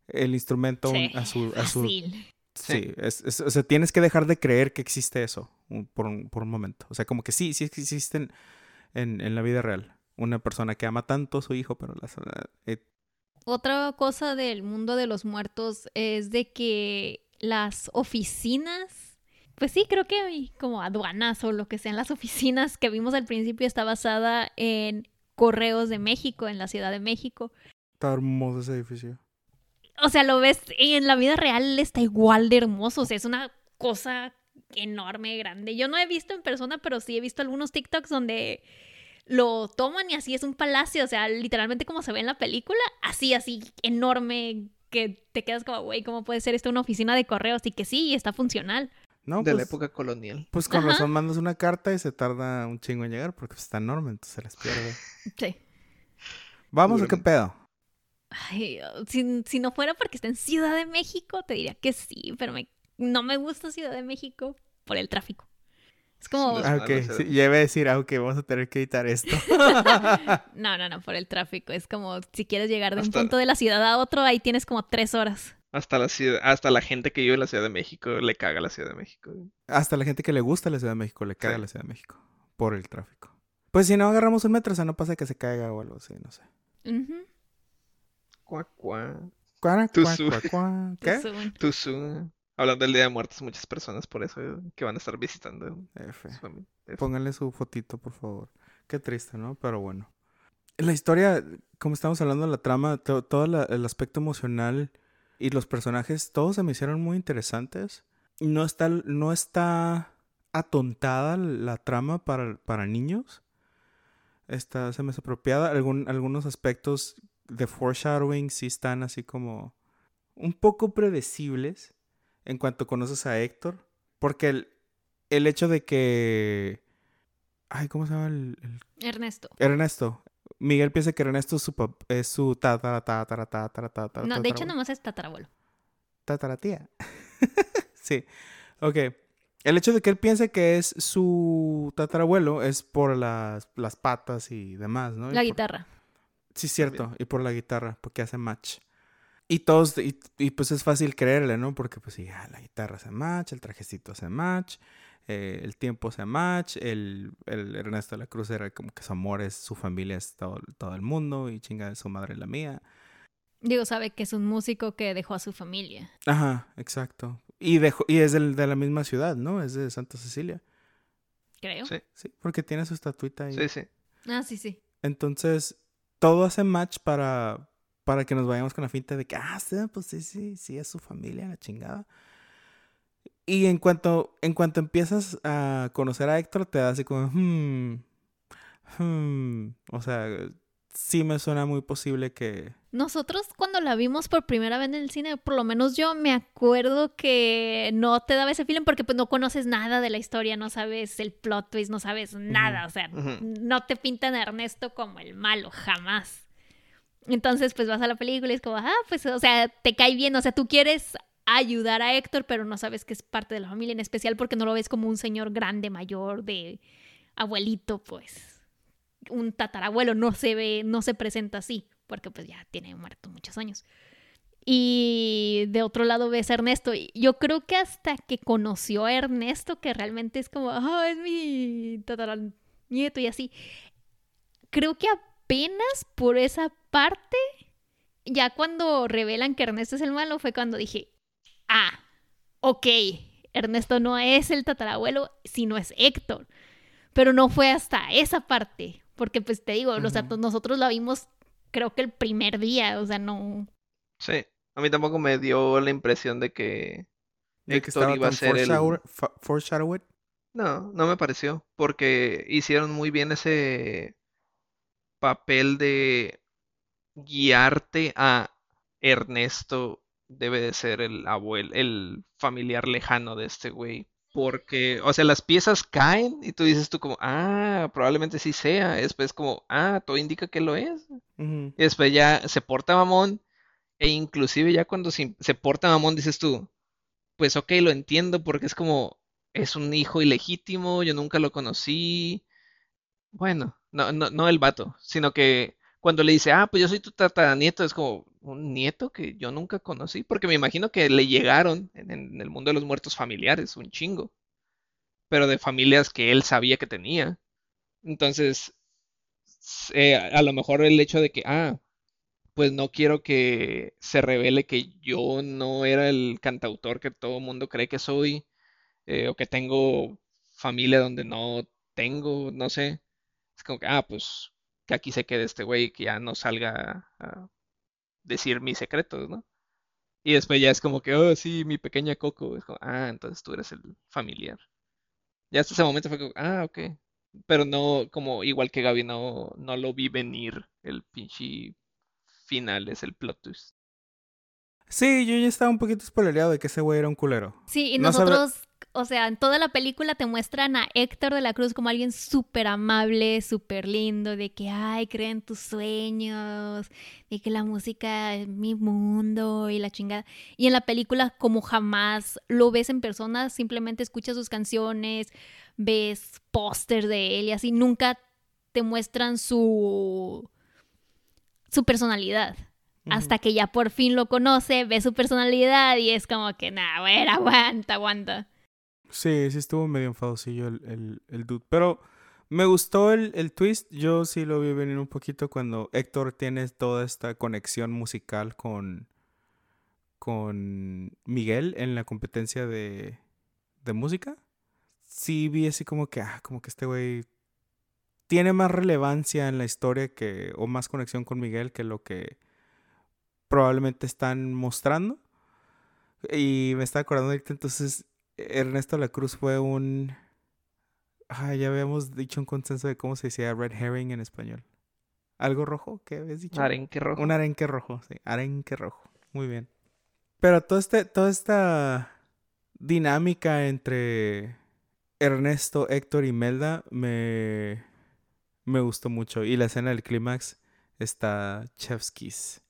el instrumento Sí, a su. A su fácil. Sí, es- es- o sea, tienes que dejar de creer que existe eso un- por, un, por un momento. O sea, como que sí, sí existen en, en la vida real. Una persona que ama tanto a su hijo, pero las, eh, Otra cosa del mundo de los muertos es de que las oficinas, pues sí, creo que hay como aduanas o lo que sean las oficinas que vimos al principio está basada en Correos de México, en la Ciudad de México. está hermoso ese edificio. O sea, lo ves y en la vida real está igual de hermoso, o sea, es una cosa enorme, grande. Yo no he visto en persona, pero sí he visto algunos TikToks donde lo toman y así es un palacio, o sea, literalmente como se ve en la película, así, así, enorme, que te quedas como, güey, ¿cómo puede ser esto una oficina de correos? Y que sí, está funcional. No, de la pues, época colonial. pues con Ajá. razón mandas una carta y se tarda un chingo en llegar porque pues, está enorme, entonces se les pierde. Sí. Vamos, ¿o qué pedo? Ay, si, si no fuera porque está en Ciudad de México, te diría que sí, pero me, no me gusta Ciudad de México por el tráfico. Es como, Ah, malo, ok, o sea. sí, ya iba a decir, ah, ok, vamos a tener que editar esto. no, no, no, por el tráfico. Es como, si quieres llegar de un punto de la ciudad a otro, ahí tienes como tres horas. Hasta la ciudad, hasta la gente que vive en la Ciudad de México le caga la Ciudad de México. Hasta la gente que le gusta la Ciudad de México le caga Sí. la Ciudad de México por el tráfico. Pues si no agarramos un metro, o sea, no pasa que se caiga o algo así, no sé. Cuara, Tú cuá, cuá, cuá. ¿Qué? Suben. Tuzu. Hablando del Día de Muertos, muchas personas por eso eh, que van a estar visitando F. su familia. F. Pónganle su fotito, por favor. Qué triste, ¿no? Pero bueno. La historia, como estamos hablando de la trama, to- todo la- el aspecto emocional y los personajes, todos se me hicieron muy interesantes. No está, no está atontada la trama para, para niños. Está, se me hace apropiada. Algún- algunos aspectos de foreshadowing sí están así como un poco predecibles en cuanto conoces a Héctor. Porque el, el hecho de que... Ay, ¿cómo se llama el, el- Ernesto. Ernesto? Miguel piensa que Ernesto es su, pap- es su tatara, tatara, tatara, tatara, No, de hecho, nomás es tatarabuelo. Tataratía. sí. Ok. El hecho de que él piense que es su tatarabuelo es por las, las patas y demás, ¿no? Y La por- guitarra. Sí, cierto. Y por la guitarra, porque hace match. Y todos, y, y, pues es fácil creerle, ¿no? Porque pues sí, ah, la guitarra hace match, el trajecito hace match, eh, el tiempo hace match, el, el Ernesto de la Cruz era como que su amor es su familia, es todo, todo el mundo y chinga su madre la mía. Digo, sabe que es un músico que dejó a su familia. Ajá, exacto. Y, dejó, y es del- de la misma ciudad, ¿no? Es de Santa Cecilia. Creo. Sí, Sí, porque tiene su estatuita ahí. sí, sí. Ah, sí, sí. Entonces, todo hace match para, para que nos vayamos con la finta de que, ah, sí, pues sí, sí, sí, es su familia, la chingada. Y en cuanto, en cuanto empiezas a conocer a Héctor, te da así como, hmm, hmm. O sea, sí me suena muy posible que... Nosotros cuando la vimos por primera vez en el cine, por lo menos yo me acuerdo que no te daba ese feeling porque pues no conoces nada de la historia, no sabes el plot twist, no sabes nada, o sea, no te pintan a Ernesto como el malo, jamás. Entonces pues vas a la película y es como, ah, pues o sea, te cae bien, o sea, tú quieres ayudar a Héctor, pero no sabes que es parte de la familia en especial porque no lo ves como un señor grande, mayor, de abuelito, pues un tatarabuelo no se ve, no se presenta así, porque pues ya tiene muerto muchos años. Y de otro lado ves a Ernesto. Yo creo que hasta que conoció a Ernesto, que realmente es como, ah, es mi tataranieto y así. Creo que apenas por esa parte, ya cuando revelan que Ernesto es el malo, fue cuando dije, ah, ok, Ernesto no es el tatarabuelo, sino es Héctor. Pero no fue hasta esa parte, porque pues te digo, o sea, Ujú. nosotros la vimos creo que el primer día, o sea, no... Sí. A mí tampoco me dio la impresión de que de que Héctor estaba iba a ser el... foreshadowed. No, no me pareció, porque hicieron muy bien ese papel de guiarte a Ernesto debe de ser el abuelo, el familiar lejano de este güey. Porque, o sea, las piezas caen y tú dices tú como, ah, probablemente sí sea. Después como, ah, todo indica que lo es. Ujú. Y después ya se porta mamón. E inclusive ya cuando se, se porta mamón dices tú, pues ok, lo entiendo porque es como, es un hijo ilegítimo, yo nunca lo conocí. Bueno, no, no, el vato, sino que cuando le dice, ah, pues yo soy tu tataranieto, es como un nieto que yo nunca conocí, porque me imagino que le llegaron en, en el mundo de los muertos familiares, un chingo, pero de familias que él sabía que tenía. Entonces, eh, a lo mejor el hecho de que, ah, pues no quiero que se revele que yo no era el cantautor que todo el mundo cree que soy, eh, o que tengo familia donde no tengo, no sé. Como que, ah, pues que aquí se quede este güey, que ya no salga a decir mis secretos, ¿no? Y después ya es como que, oh, sí, mi pequeña Coco. Es como, ah, entonces tú eres el familiar. Ya hasta ese momento fue como, ah, ok. Pero no, como igual que Gaby, no, no lo vi venir el pinche final, es el plot twist. Sí, yo ya estaba un poquito spoilereado de que ese güey era un culero. Sí, y No nosotros, o sea, en toda la película te muestran a Héctor de la Cruz como alguien súper amable, súper lindo, de que, ay, cree en tus sueños, de que la música es mi mundo y la chingada. Y en la película, como jamás lo ves en persona, simplemente escuchas sus canciones, ves póster de él y así, nunca te muestran su, su personalidad. Hasta que ya por fin lo conoce, ve su personalidad y es como que, nah, bueno, aguanta, aguanta. Sí, sí estuvo medio enfadosillo el, el, el dude. Pero me gustó el, el twist. Yo sí lo vi venir un poquito cuando Héctor tiene toda esta conexión musical con, con Miguel en la competencia de, de música. Sí vi así como que, ah, como que este güey tiene más relevancia en la historia que, o más conexión con Miguel que lo que probablemente están mostrando. Y me estaba acordando entonces, Ernesto La Cruz fue un... Ah, ya habíamos dicho un consenso de cómo se decía red herring en español. ¿Algo rojo? ¿Qué habías dicho? Arenque rojo. Un arenque rojo, sí. Arenque rojo. Muy bien. Pero todo este, toda esta dinámica entre Ernesto, Héctor y Melda me, me gustó mucho. Y la escena del clímax está Chevskis.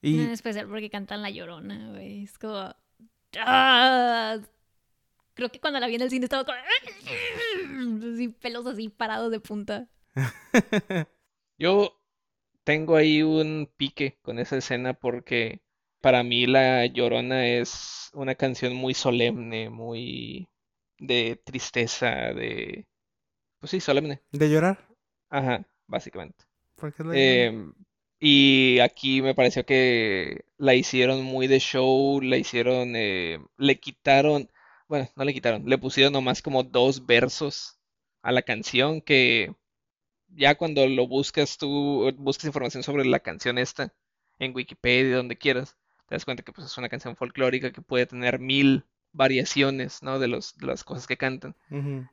Y En especial porque cantan La Llorona, güey. Es como... ¡Ah! Creo que cuando la vi en el cine estaba como... Así, pelos así parados de punta. Yo tengo ahí un pique con esa escena porque para mí La Llorona es una canción muy solemne, muy de tristeza, de... Pues sí, solemne. de llorar. Ajá, básicamente. Porque la llorona. Em, y aquí me pareció que la hicieron muy de show, la hicieron, eh, le quitaron, bueno, no le quitaron, le pusieron nomás como dos versos a la canción que ya cuando lo buscas tú, buscas información sobre la canción esta en Wikipedia, donde quieras, te das cuenta que pues, es una canción folclórica que puede tener mil variaciones, ¿no? De los, de las cosas que cantan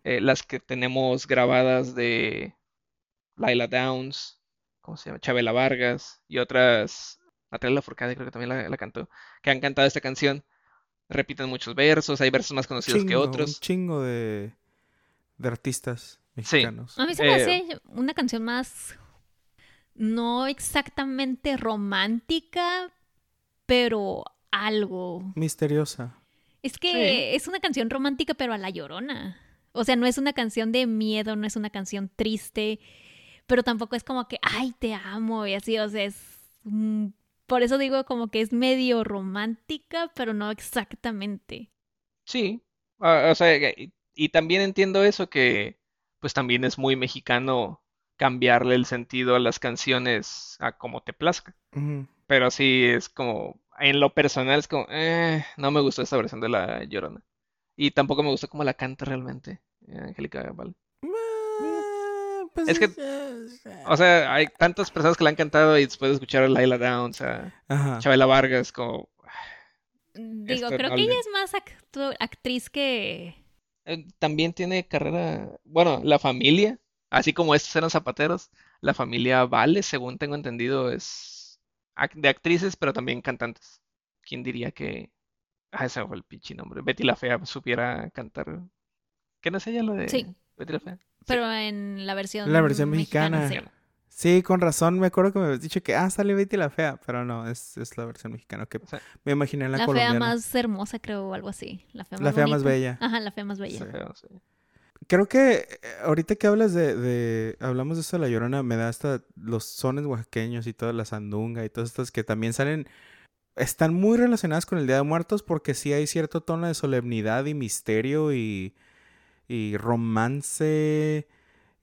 eh, las que tenemos grabadas de Laila Downs, ¿cómo se llama? Chabela Vargas y otras, Natalia Lafourcade creo que también la, la cantó, que han cantado esta canción. Repiten muchos versos, hay versos más conocidos que Chingo, un otros. chingo de, de artistas mexicanos. A mí se me Eh, hace una canción más... No exactamente romántica, pero algo. Misteriosa. Es que es una canción romántica, pero a la llorona. O sea, no es una canción de miedo, no es una canción triste, pero tampoco es como que, ay, te amo y así, o sea, es... por eso digo como que es medio romántica, pero no exactamente. Sí, ah, o sea, y, y también entiendo eso que pues también es muy mexicano cambiarle el sentido a las canciones a como te plazca. Pero sí es como, en lo personal es como, eh, no me gustó esta versión de La Llorona. Y tampoco me gustó cómo la canta realmente, eh, Angélica Vale. Pues Es que- eh, O sea, hay tantas personas que la han cantado y después de escuchar a Laila Downs, a Ajá. Chabela Vargas, como, Digo, creo que ella es más actriz que... eh, también tiene carrera, bueno, la familia, así como estos eran zapateros, la familia Vale, según tengo entendido, es ac- de actrices, pero también cantantes. ¿Quién diría que, ah, ese fue el pinche nombre, Betty la Fea supiera cantar? ¿Qué no es ella lo de Sí. Betty la Fea? Pero en la versión La versión mexicana. sí. Sí, con razón, me acuerdo que me habías dicho que, ah, sale Betty la Fea, pero no, es, es la versión mexicana que O sea, me imaginé en la, La fea colombiana. más hermosa, creo, o algo así. La fea más La fea más bella. Ajá, la fea más bella. Sí. la Fea, sí. Creo que eh, ahorita que hablas de, de- hablamos de esto de La Llorona, me da hasta los sones oaxaqueños y toda la sandunga y todas estas que también salen, están muy relacionadas con el Día de Muertos porque sí hay cierto tono de solemnidad y misterio y, y romance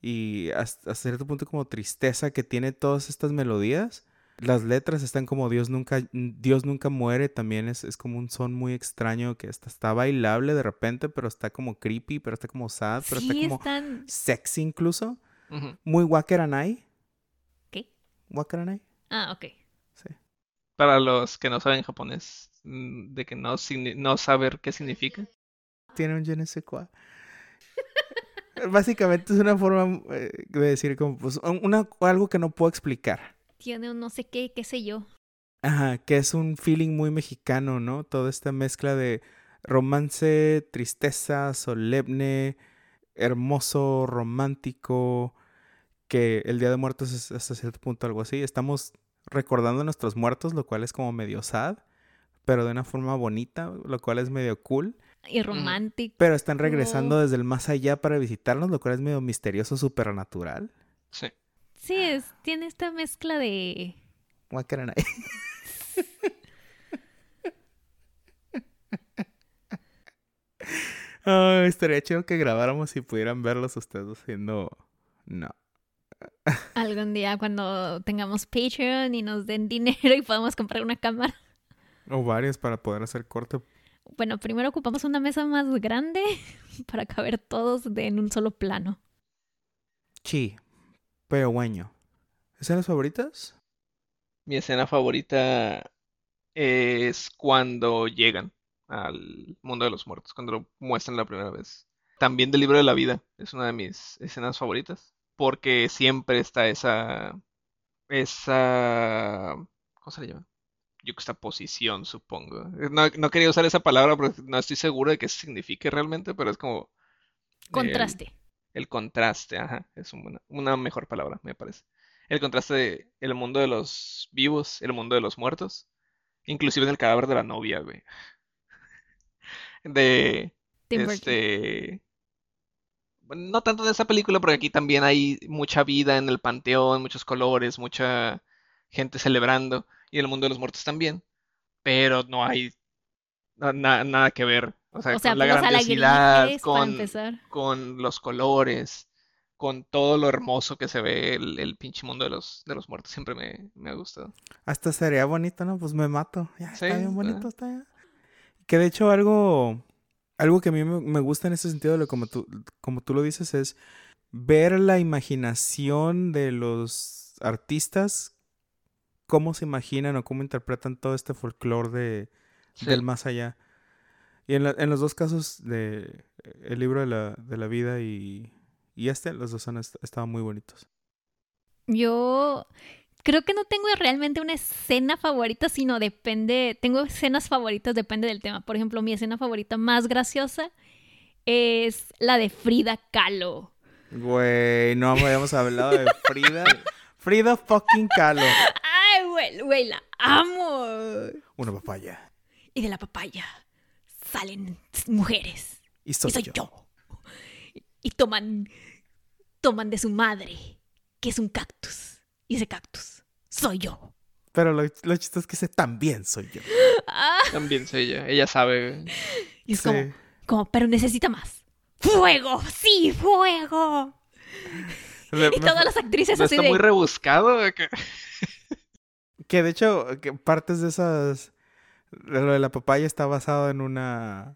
y hasta, hasta cierto punto como tristeza que tiene todas estas melodías. Las letras están como Dios nunca, Dios nunca muere, también es, es como un son muy extraño que hasta está bailable de repente, pero está como creepy, pero está como sad, pero está como están... sexy incluso. Ujú. Muy Wakaranai. ¿Qué? Wakaranai. Ah, ok. Sí. Para los que no saben japonés, mm, de que no, signi- no saber qué significa. Tiene un je ne sais quoi. Básicamente es una forma eh, de decir como pues un- una, algo que no puedo explicar. Tiene un no sé qué, qué sé yo. Ajá, que es un feeling muy mexicano, ¿no? Toda esta mezcla de romance, tristeza, solemne, hermoso, romántico, que el Día de Muertos es hasta cierto punto algo así. Estamos recordando a nuestros muertos, lo cual es como medio sad, pero de una forma bonita, lo cual es medio cool. Y romántico. Pero están regresando desde el más allá para visitarnos, lo cual es medio misterioso, supernatural. Sí. Sí, es, tiene esta mezcla de... Guacaranay. Ay, estaría chido que grabáramos y pudieran verlos ustedes haciendo. No. Algún día cuando tengamos Patreon y nos den dinero y podamos comprar una cámara. O varios para poder hacer corte. Bueno, primero ocupamos una mesa más grande para caber todos de- en un solo plano. Sí. Pero bueno. ¿Escenas favoritas? Mi escena favorita es cuando llegan al mundo de los muertos, cuando lo muestran la primera vez. También del libro de la vida es una de mis escenas favoritas, porque siempre está esa, esa, ¿cómo se le llama? Yuxtaposición, supongo. No, no quería usar esa palabra porque no estoy seguro de qué signifique realmente, pero es como Contraste. el contraste, ajá, es una, una mejor palabra, me parece. El contraste de el mundo de los vivos, el mundo de los muertos, inclusive en el cadáver de la novia, güey. De este no tanto de esa película, porque aquí también hay mucha vida en el panteón, muchos colores, mucha gente celebrando, y el mundo de los muertos también, pero no hay na- na- nada que ver. O sea, O sea, con la los grandiosidad, con, con los colores, con todo lo hermoso que se ve el, el pinche mundo de los, de los muertos. Siempre me, me ha gustado. Hasta sería bonito, ¿no? Pues me mato. Ya, Sí, está bien bonito, está bien. Que de hecho algo, algo que a mí me, me gusta en ese sentido, de como tú, como tú lo dices, es ver la imaginación de los artistas, cómo se imaginan o cómo interpretan todo este folclore de, Sí. del más allá. Y en, la- en los dos casos de eh, el libro de la, de la vida y, y este, los dos han est- estaban muy bonitos. Yo creo que no tengo realmente una escena favorita, sino depende, tengo escenas favoritas, depende del tema. Por ejemplo, mi escena favorita más graciosa es la de Frida Kahlo. Güey, no habíamos hablado de Frida. Frida fucking Kahlo. Güey, güey, la amo. Una papaya. Y de la papaya salen mujeres. Y soy, y soy yo. yo. Y toman, toman de su madre, que es un cactus. Y ese cactus soy yo. Pero lo, lo chistoso es que ese también soy yo. Ah, También soy ella. Ella sabe. y es Sí. como, como, pero necesita más. ¡Fuego! ¡Sí, fuego! Le- Y me- todas las actrices así está de... muy rebuscado. Que- de hecho, que partes de esas. de Lo de la papaya está basado en una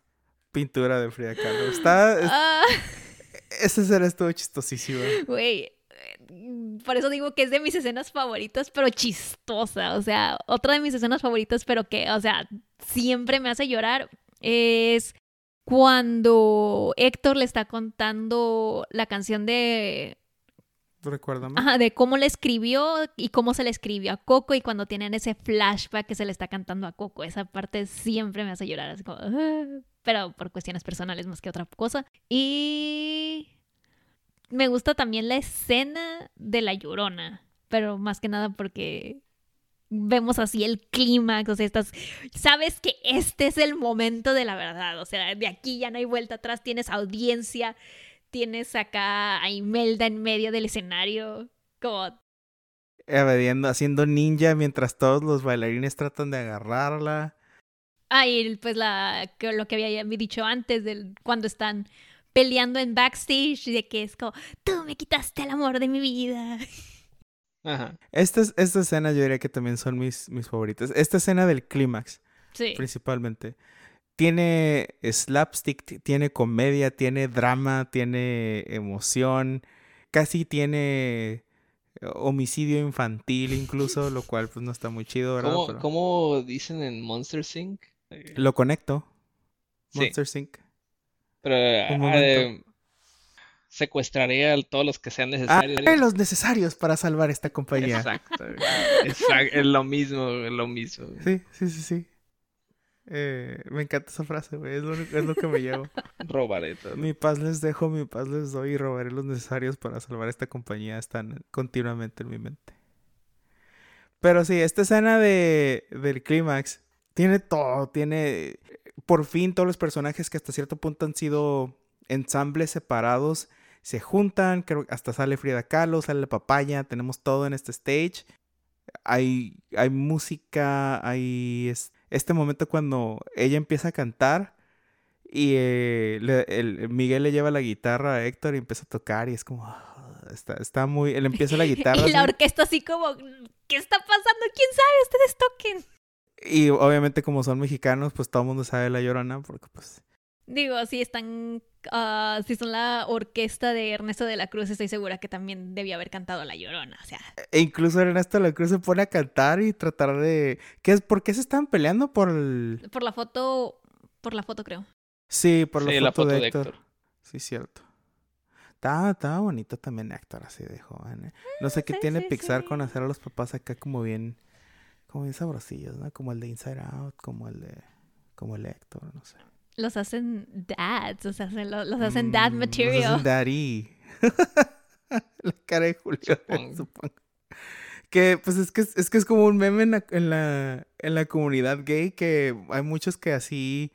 pintura de Frida Kahlo. Está. es- Ah, esa escena estuvo chistosísima. Güey, eh, por eso digo que es de mis escenas favoritas, pero chistosa. O sea, otra de mis escenas favoritas, pero que, o sea, siempre me hace llorar, es cuando Héctor le está contando la canción de, Recuérdame. ajá, de cómo le escribió y cómo se le escribió a Coco y cuando tienen ese flashback que se le está cantando a Coco. Esa parte siempre me hace llorar, así como, "Ah", pero por cuestiones personales más que otra cosa. Y me gusta también la escena de la llorona, pero más que nada porque vemos así el clímax, o sea, estás, sabes que este es el momento de la verdad, o sea, de aquí ya no hay vuelta atrás, tienes audiencia, tienes acá a Imelda en medio del escenario, como, Evadiendo- haciendo ninja mientras todos los bailarines tratan de agarrarla. ay, pues la, que lo que había dicho antes, del, cuando están peleando en backstage, de que es como, tú me quitaste el amor de mi vida. Ajá. Estas, estas escenas yo diría que también son mis, mis favoritas. Esta escena del clímax. Sí. principalmente. Tiene slapstick, tiene comedia, tiene drama, tiene emoción, casi tiene eh, homicidio infantil incluso, lo cual pues no está muy chido, ¿verdad? ¿Cómo, Pero- cómo dicen en Monster Inc? Eh, Lo conecto. sí, Monster Sync. pero ah, eh, secuestraría a todos los que sean necesarios. Ah, los necesarios para salvar esta compañía. Exacto. Exacto, es lo mismo, güey, lo mismo. Sí, sí, sí, sí. Eh, me encanta esa frase, güey. Es lo, es lo que me llevo. Robaré todo. Mi paz les dejo, mi paz les doy y robaré los necesarios para salvar esta compañía. Están continuamente en mi mente. Pero sí, esta escena de, del clímax tiene todo. Tiene por fin todos los personajes que hasta cierto punto han sido ensambles separados. Se juntan, creo que hasta sale Frida Kahlo, sale la papaya, tenemos todo en este stage. Hay, hay música, hay es- este momento cuando ella empieza a cantar y eh, le- el, Miguel le lleva la guitarra a Héctor y empieza a tocar y es como... ah, está, está muy... Él empieza la guitarra. Y la orquesta así como, ¿qué está pasando? ¿Quién sabe? Ustedes toquen. y obviamente como son mexicanos, pues todo el mundo sabe la llorona porque pues... Digo, si están, ah, si son la orquesta de Ernesto de la Cruz, estoy segura que también debió haber cantado La Llorona. O sea, E incluso Ernesto de la Cruz se pone a cantar y tratar de... ¿Qué es? ¿Por qué se están peleando por el...? por la foto, por la foto creo. Sí, por la Sí, foto, la foto de, de Héctor. Héctor. Sí, cierto. Estaba, estaba bonito también Héctor así de joven. ¿eh? No sé qué sí, tiene sí, Pixar sí. con hacer a los papás acá como bien... Como bien sabrosillos, ¿no? Como el de Inside Out, como el de... Como el de Héctor, no sé. Los hacen dads, o sea, se lo- los hacen dad Mm, los material. hacen daddy. la cara de Julio, Supongo. supongo. Que pues es que es, es que es como un meme en la, en la, en la comunidad gay que hay muchos que así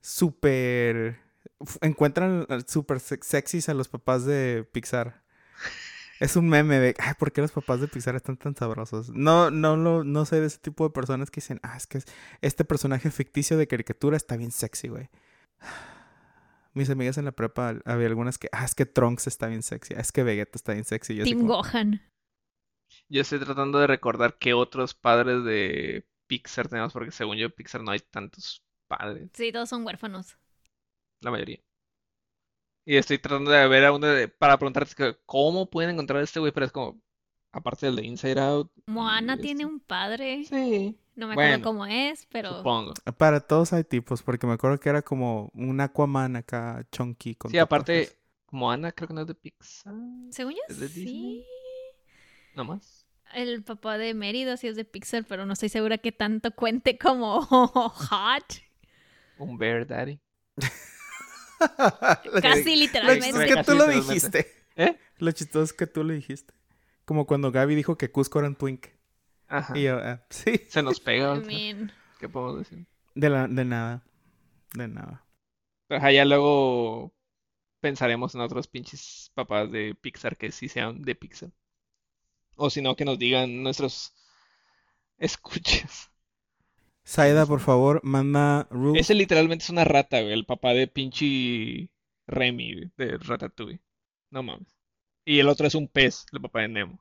súper encuentran súper sex- sexys a los papás de Pixar. Es un meme de, ay, ¿por qué los papás de Pixar están tan sabrosos? No, no, lo, no soy de ese tipo de personas que dicen, ah, es que es- este personaje ficticio de caricatura está bien sexy, güey. Mis amigas en la prepa, había algunas que, ah, es que Trunks está bien sexy, ah, es que Vegeta está bien sexy. Yo Tim como, Gohan. Yo estoy tratando de recordar qué otros padres de Pixar tenemos, porque según yo, Pixar no hay tantos padres, Sí, todos son huérfanos. la mayoría. Y estoy tratando de ver a uno de- para preguntarte cómo pueden encontrar a este güey, pero es como, aparte del de Inside Out. Moana tiene este- un padre. Sí, No me acuerdo Bueno, cómo es, pero supongo. Para todos hay tipos, porque me acuerdo que era como un Aquaman acá, chunky. Con Sí, aparte. Moana creo que no es de Pixar, según yo ¿Es de sí. Disney? nomás. El papá de Mérida sí es de Pixar, pero no estoy segura que tanto cuente como hot. Un Bear Daddy. Casi que- Lo literalmente. chistoso es que tú lo literalmente. dijiste. ¿Eh? Lo chistoso es que tú lo dijiste. Como cuando Gaby dijo que Cusco era un twink. Ajá. Y yo, ah, sí. Se nos pega. I mean, ¿Qué podemos decir? De, la, de nada. De nada. Ajá, ya luego pensaremos en otros pinches papás de Pixar que sí sean de Pixar. O si no, que nos digan nuestros escuchas. Saida, por favor, manda Ruth. Ese literalmente es una rata, güey, el papá de pinche Remy, de Ratatouille. No mames. Y el otro es un pez, el papá de Nemo.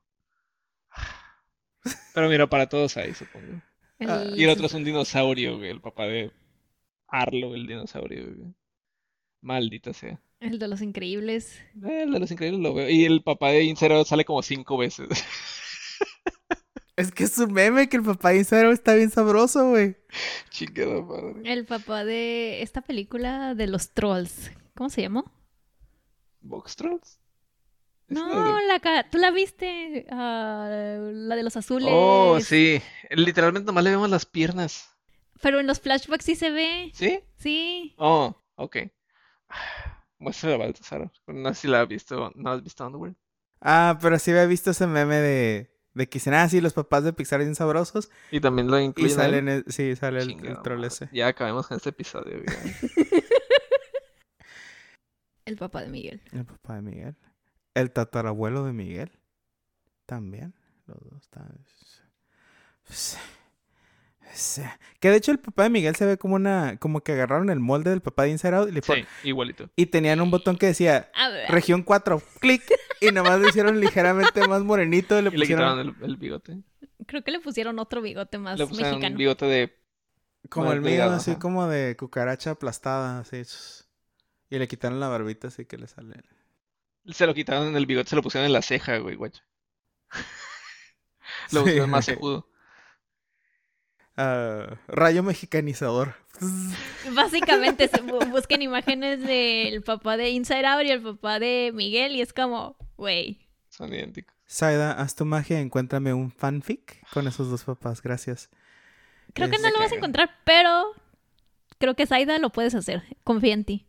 Pero mira, para todos hay, supongo. Ah, Y el otro es un dinosaurio, güey, el papá de Arlo, el dinosaurio, güey. Maldita sea. el de los increíbles. Eh, El de los increíbles lo veo. Y el papá de Insero sale como cinco veces. Es que es un meme que el papá de Instagram está bien sabroso, güey. Chingada madre. El papá de esta película de los trolls. ¿Cómo se llamó? ¿Box Trolls? ¿Es No, de- la ca- tú la viste, Ah, la de los azules. Oh, sí. Literalmente nomás le vemos las piernas. Pero en los flashbacks sí se ve. ¿Sí? Sí. Oh, ok. Muéstrala a Baltasar. No sé si la has visto. ¿No has visto Underworld? Ah, pero sí había visto ese meme de, de que dicen, ah, sí, los papás de Pixar bien sabrosos. Y también lo Y incluyen él. salen, el- sí, sale el, el troll ese. Ya acabemos con este episodio. El papá de Miguel. El papá de Miguel. El tatarabuelo de Miguel. También. Los dos están. Que de hecho el papá de Miguel se ve como una. como que agarraron el molde del papá de Inside Out y le Sí, igualito. Y tenían un botón que decía región 4. Clic. Y nomás lo hicieron ligeramente más morenito. Y le Y le pusieron quitaron el, el bigote. creo que le pusieron otro bigote más Le pusieron un mexicano. bigote de... como el mío, así ajá. como de cucaracha aplastada. Así. Y le quitaron la barbita así que le sale. Se lo quitaron en el bigote, se lo pusieron en la ceja, güey, guacho. Lo Sí, pusieron más ok. agudo. Ah, rayo mexicanizador. Básicamente se bu- busquen imágenes del papá de Inside Out y el papá de Miguel y es como, güey. Son idénticos. Saida, haz tu magia, encuéntrame un fanfic con esos dos papás, gracias. Creo que no Este, lo vas a encontrar, pero creo que Saida lo puedes hacer. Confía en ti.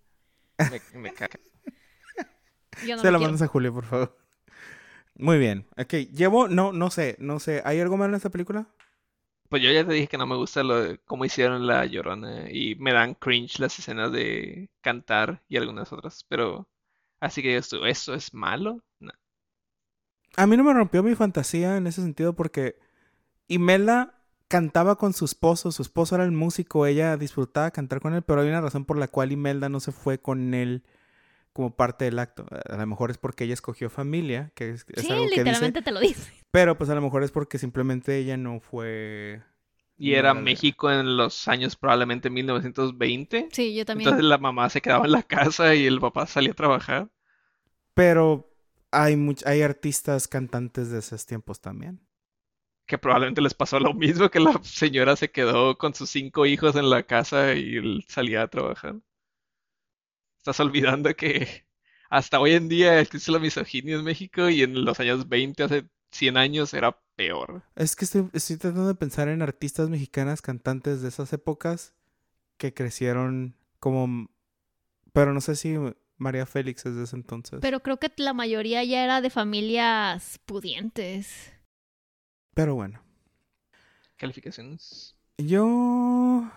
Me, me caga. Yo no Se lo lo mandas a Julio, por favor. Muy bien. Ok, llevo, no, no sé, no sé. ¿Hay algo malo en esta película? Pues yo ya te dije que no me gusta lo cómo hicieron la Llorona y me dan cringe las escenas de cantar y algunas otras, pero así que esto, ¿eso es malo? No. A mí no me rompió mi fantasía en ese sentido porque Imelda cantaba con su esposo, su esposo era el músico, ella disfrutaba cantar con él, pero hay una razón por la cual Imelda no se fue con él como parte del acto. A lo mejor es porque ella escogió familia, que es, es Sí, algo que dice, literalmente te lo dice. pero pues a lo mejor es porque simplemente ella no fue... Y no era México en los años probablemente 1920, Sí, yo también. entonces la mamá se quedaba en la casa y el papá salía a trabajar. Pero hay, much- hay artistas cantantes de esos tiempos también. Que probablemente les pasó lo mismo, que la señora se quedó con sus cinco hijos en la casa y él salía a trabajar. Estás olvidando que hasta hoy en día existe la misoginia en México y en los años 20, hace 100 años, era peor. Es que estoy, estoy tratando de pensar en artistas mexicanas cantantes de esas épocas que crecieron como... Pero no sé si María Félix es de ese entonces. Pero creo que la mayoría ya era de familias pudientes. Pero bueno. Calificaciones. Yo...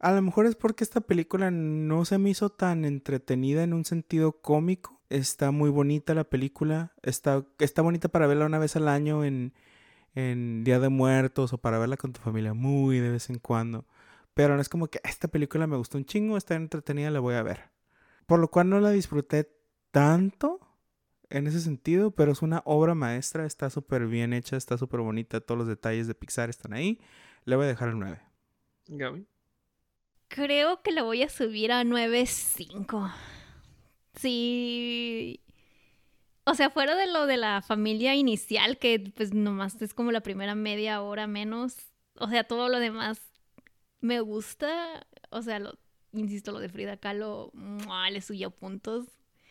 A lo mejor es porque esta película no se me hizo tan entretenida en un sentido cómico. Está muy bonita la película. Está, está bonita para verla una vez al año en, en Día de Muertos o para verla con tu familia muy de vez en cuando. Pero no es como que esta película me gustó un chingo, está entretenida, la voy a ver. Por lo cual no la disfruté tanto en ese sentido, pero es una obra maestra, está súper bien hecha, está súper bonita, todos los detalles de Pixar están ahí. Le voy a dejar el 9. Gaby. Creo que le voy a subir a 9.5. Sí. O sea, fuera de lo de la familia inicial, que pues nomás es como la primera media hora menos. O sea, todo lo demás me gusta. O sea, insisto, lo de Frida Kahlo ¡mua! le subió puntos.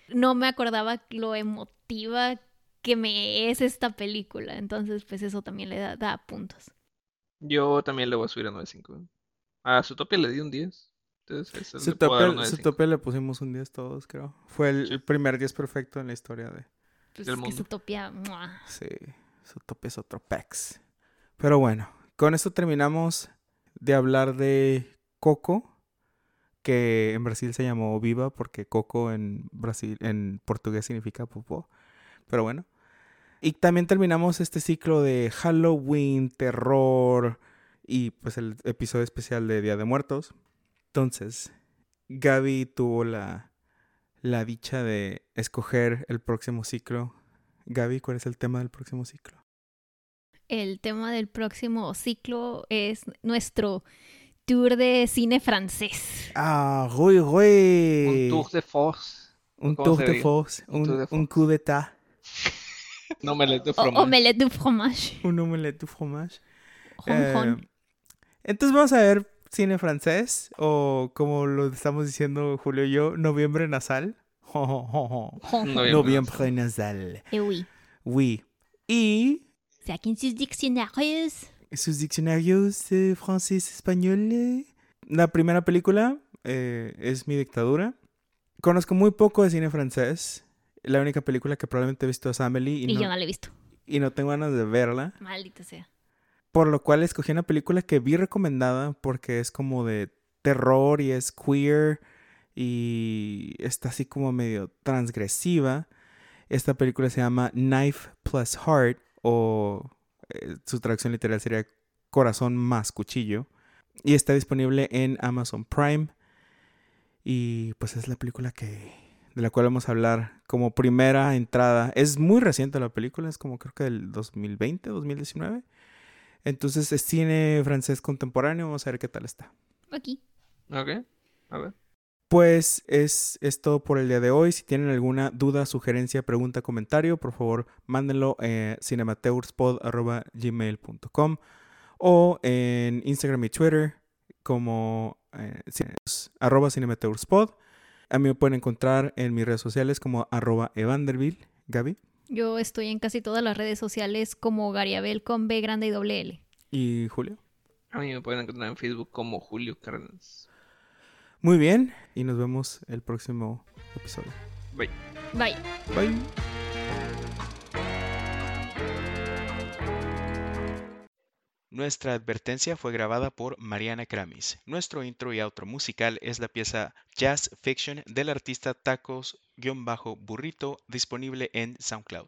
No me acordaba lo emotiva que me es esta película. Entonces, pues eso también le da, da puntos. Yo también le voy a subir a 9.5. A Zootopia le di un 10. Entonces, Su le puedo dar un tope, 9.5. tope le pusimos un 10 todos, creo. Fue el, Sí. el primer 10 perfecto en la historia de... Pues Del es que mundo. Zootopia, ¡mua! Sí, su tope es otro pex. Pero bueno, con esto terminamos de hablar de Coco, que en Brasil se llamó Viva porque Coco en Brasil en portugués significa popó. Pero bueno. Y también terminamos este ciclo de Halloween, terror y pues el episodio especial de Día de Muertos. Entonces, Gaby tuvo la, la dicha de escoger el próximo ciclo. Gaby, ¿cuál es el tema del próximo ciclo? El tema del próximo ciclo es nuestro tour de cine francés. Ah, oui, oui. Un tour de force. Un ¿cómo tour de force. Un Un, tour de un coup d'état. No me le de O- fromage. omelette du fromage. Un omelette du fromage. Eh, entonces vamos a ver cine francés o como lo estamos diciendo Julio y yo, noviembre nasal. Noviembre Noviembre nasal. Eh oui. Oui. Y Saquen sus diccionarios. sus diccionarios eh, francés-español. eh. La primera película eh, es Mi dictadura. Conozco muy poco de cine francés. La única película que probablemente he visto es Amelie y, Y no, yo no lo he visto. y no tengo ganas de verla. Maldita sea. Por lo cual escogí una película que vi recomendada porque es como de terror y es queer y está así como medio transgresiva. Esta película se llama Knife Plus Heart o eh, su traducción literal sería Corazón más Cuchillo. Y está disponible en Amazon Prime. Y pues es la película que de la cual vamos a hablar como primera entrada. Es muy reciente la película, es como creo que del 2020, 2019. Entonces es cine francés contemporáneo, vamos a ver qué tal está. Aquí. Ok. A ver. Pues es, es todo por el día de hoy. Si tienen alguna duda, sugerencia, pregunta, comentario, por favor, mándenlo a cinemateurspod.gmail.com o en Instagram y Twitter como eh, arroba cinematourspod. A mí me pueden encontrar en mis redes sociales como arroba evanderville. Gaby. Yo estoy en casi todas las redes sociales como Gariabel con B grande y doble L. ¿Y Julio? A mí me pueden encontrar en Facebook como Julio Cárdenas. Muy bien, y nos vemos el próximo episodio. Bye. Bye. Bye. Nuestra advertencia fue grabada por Mariana Kramis. Nuestro intro y outro musical es la pieza Jazz Fiction del artista Tacos-Burrito disponible en SoundCloud.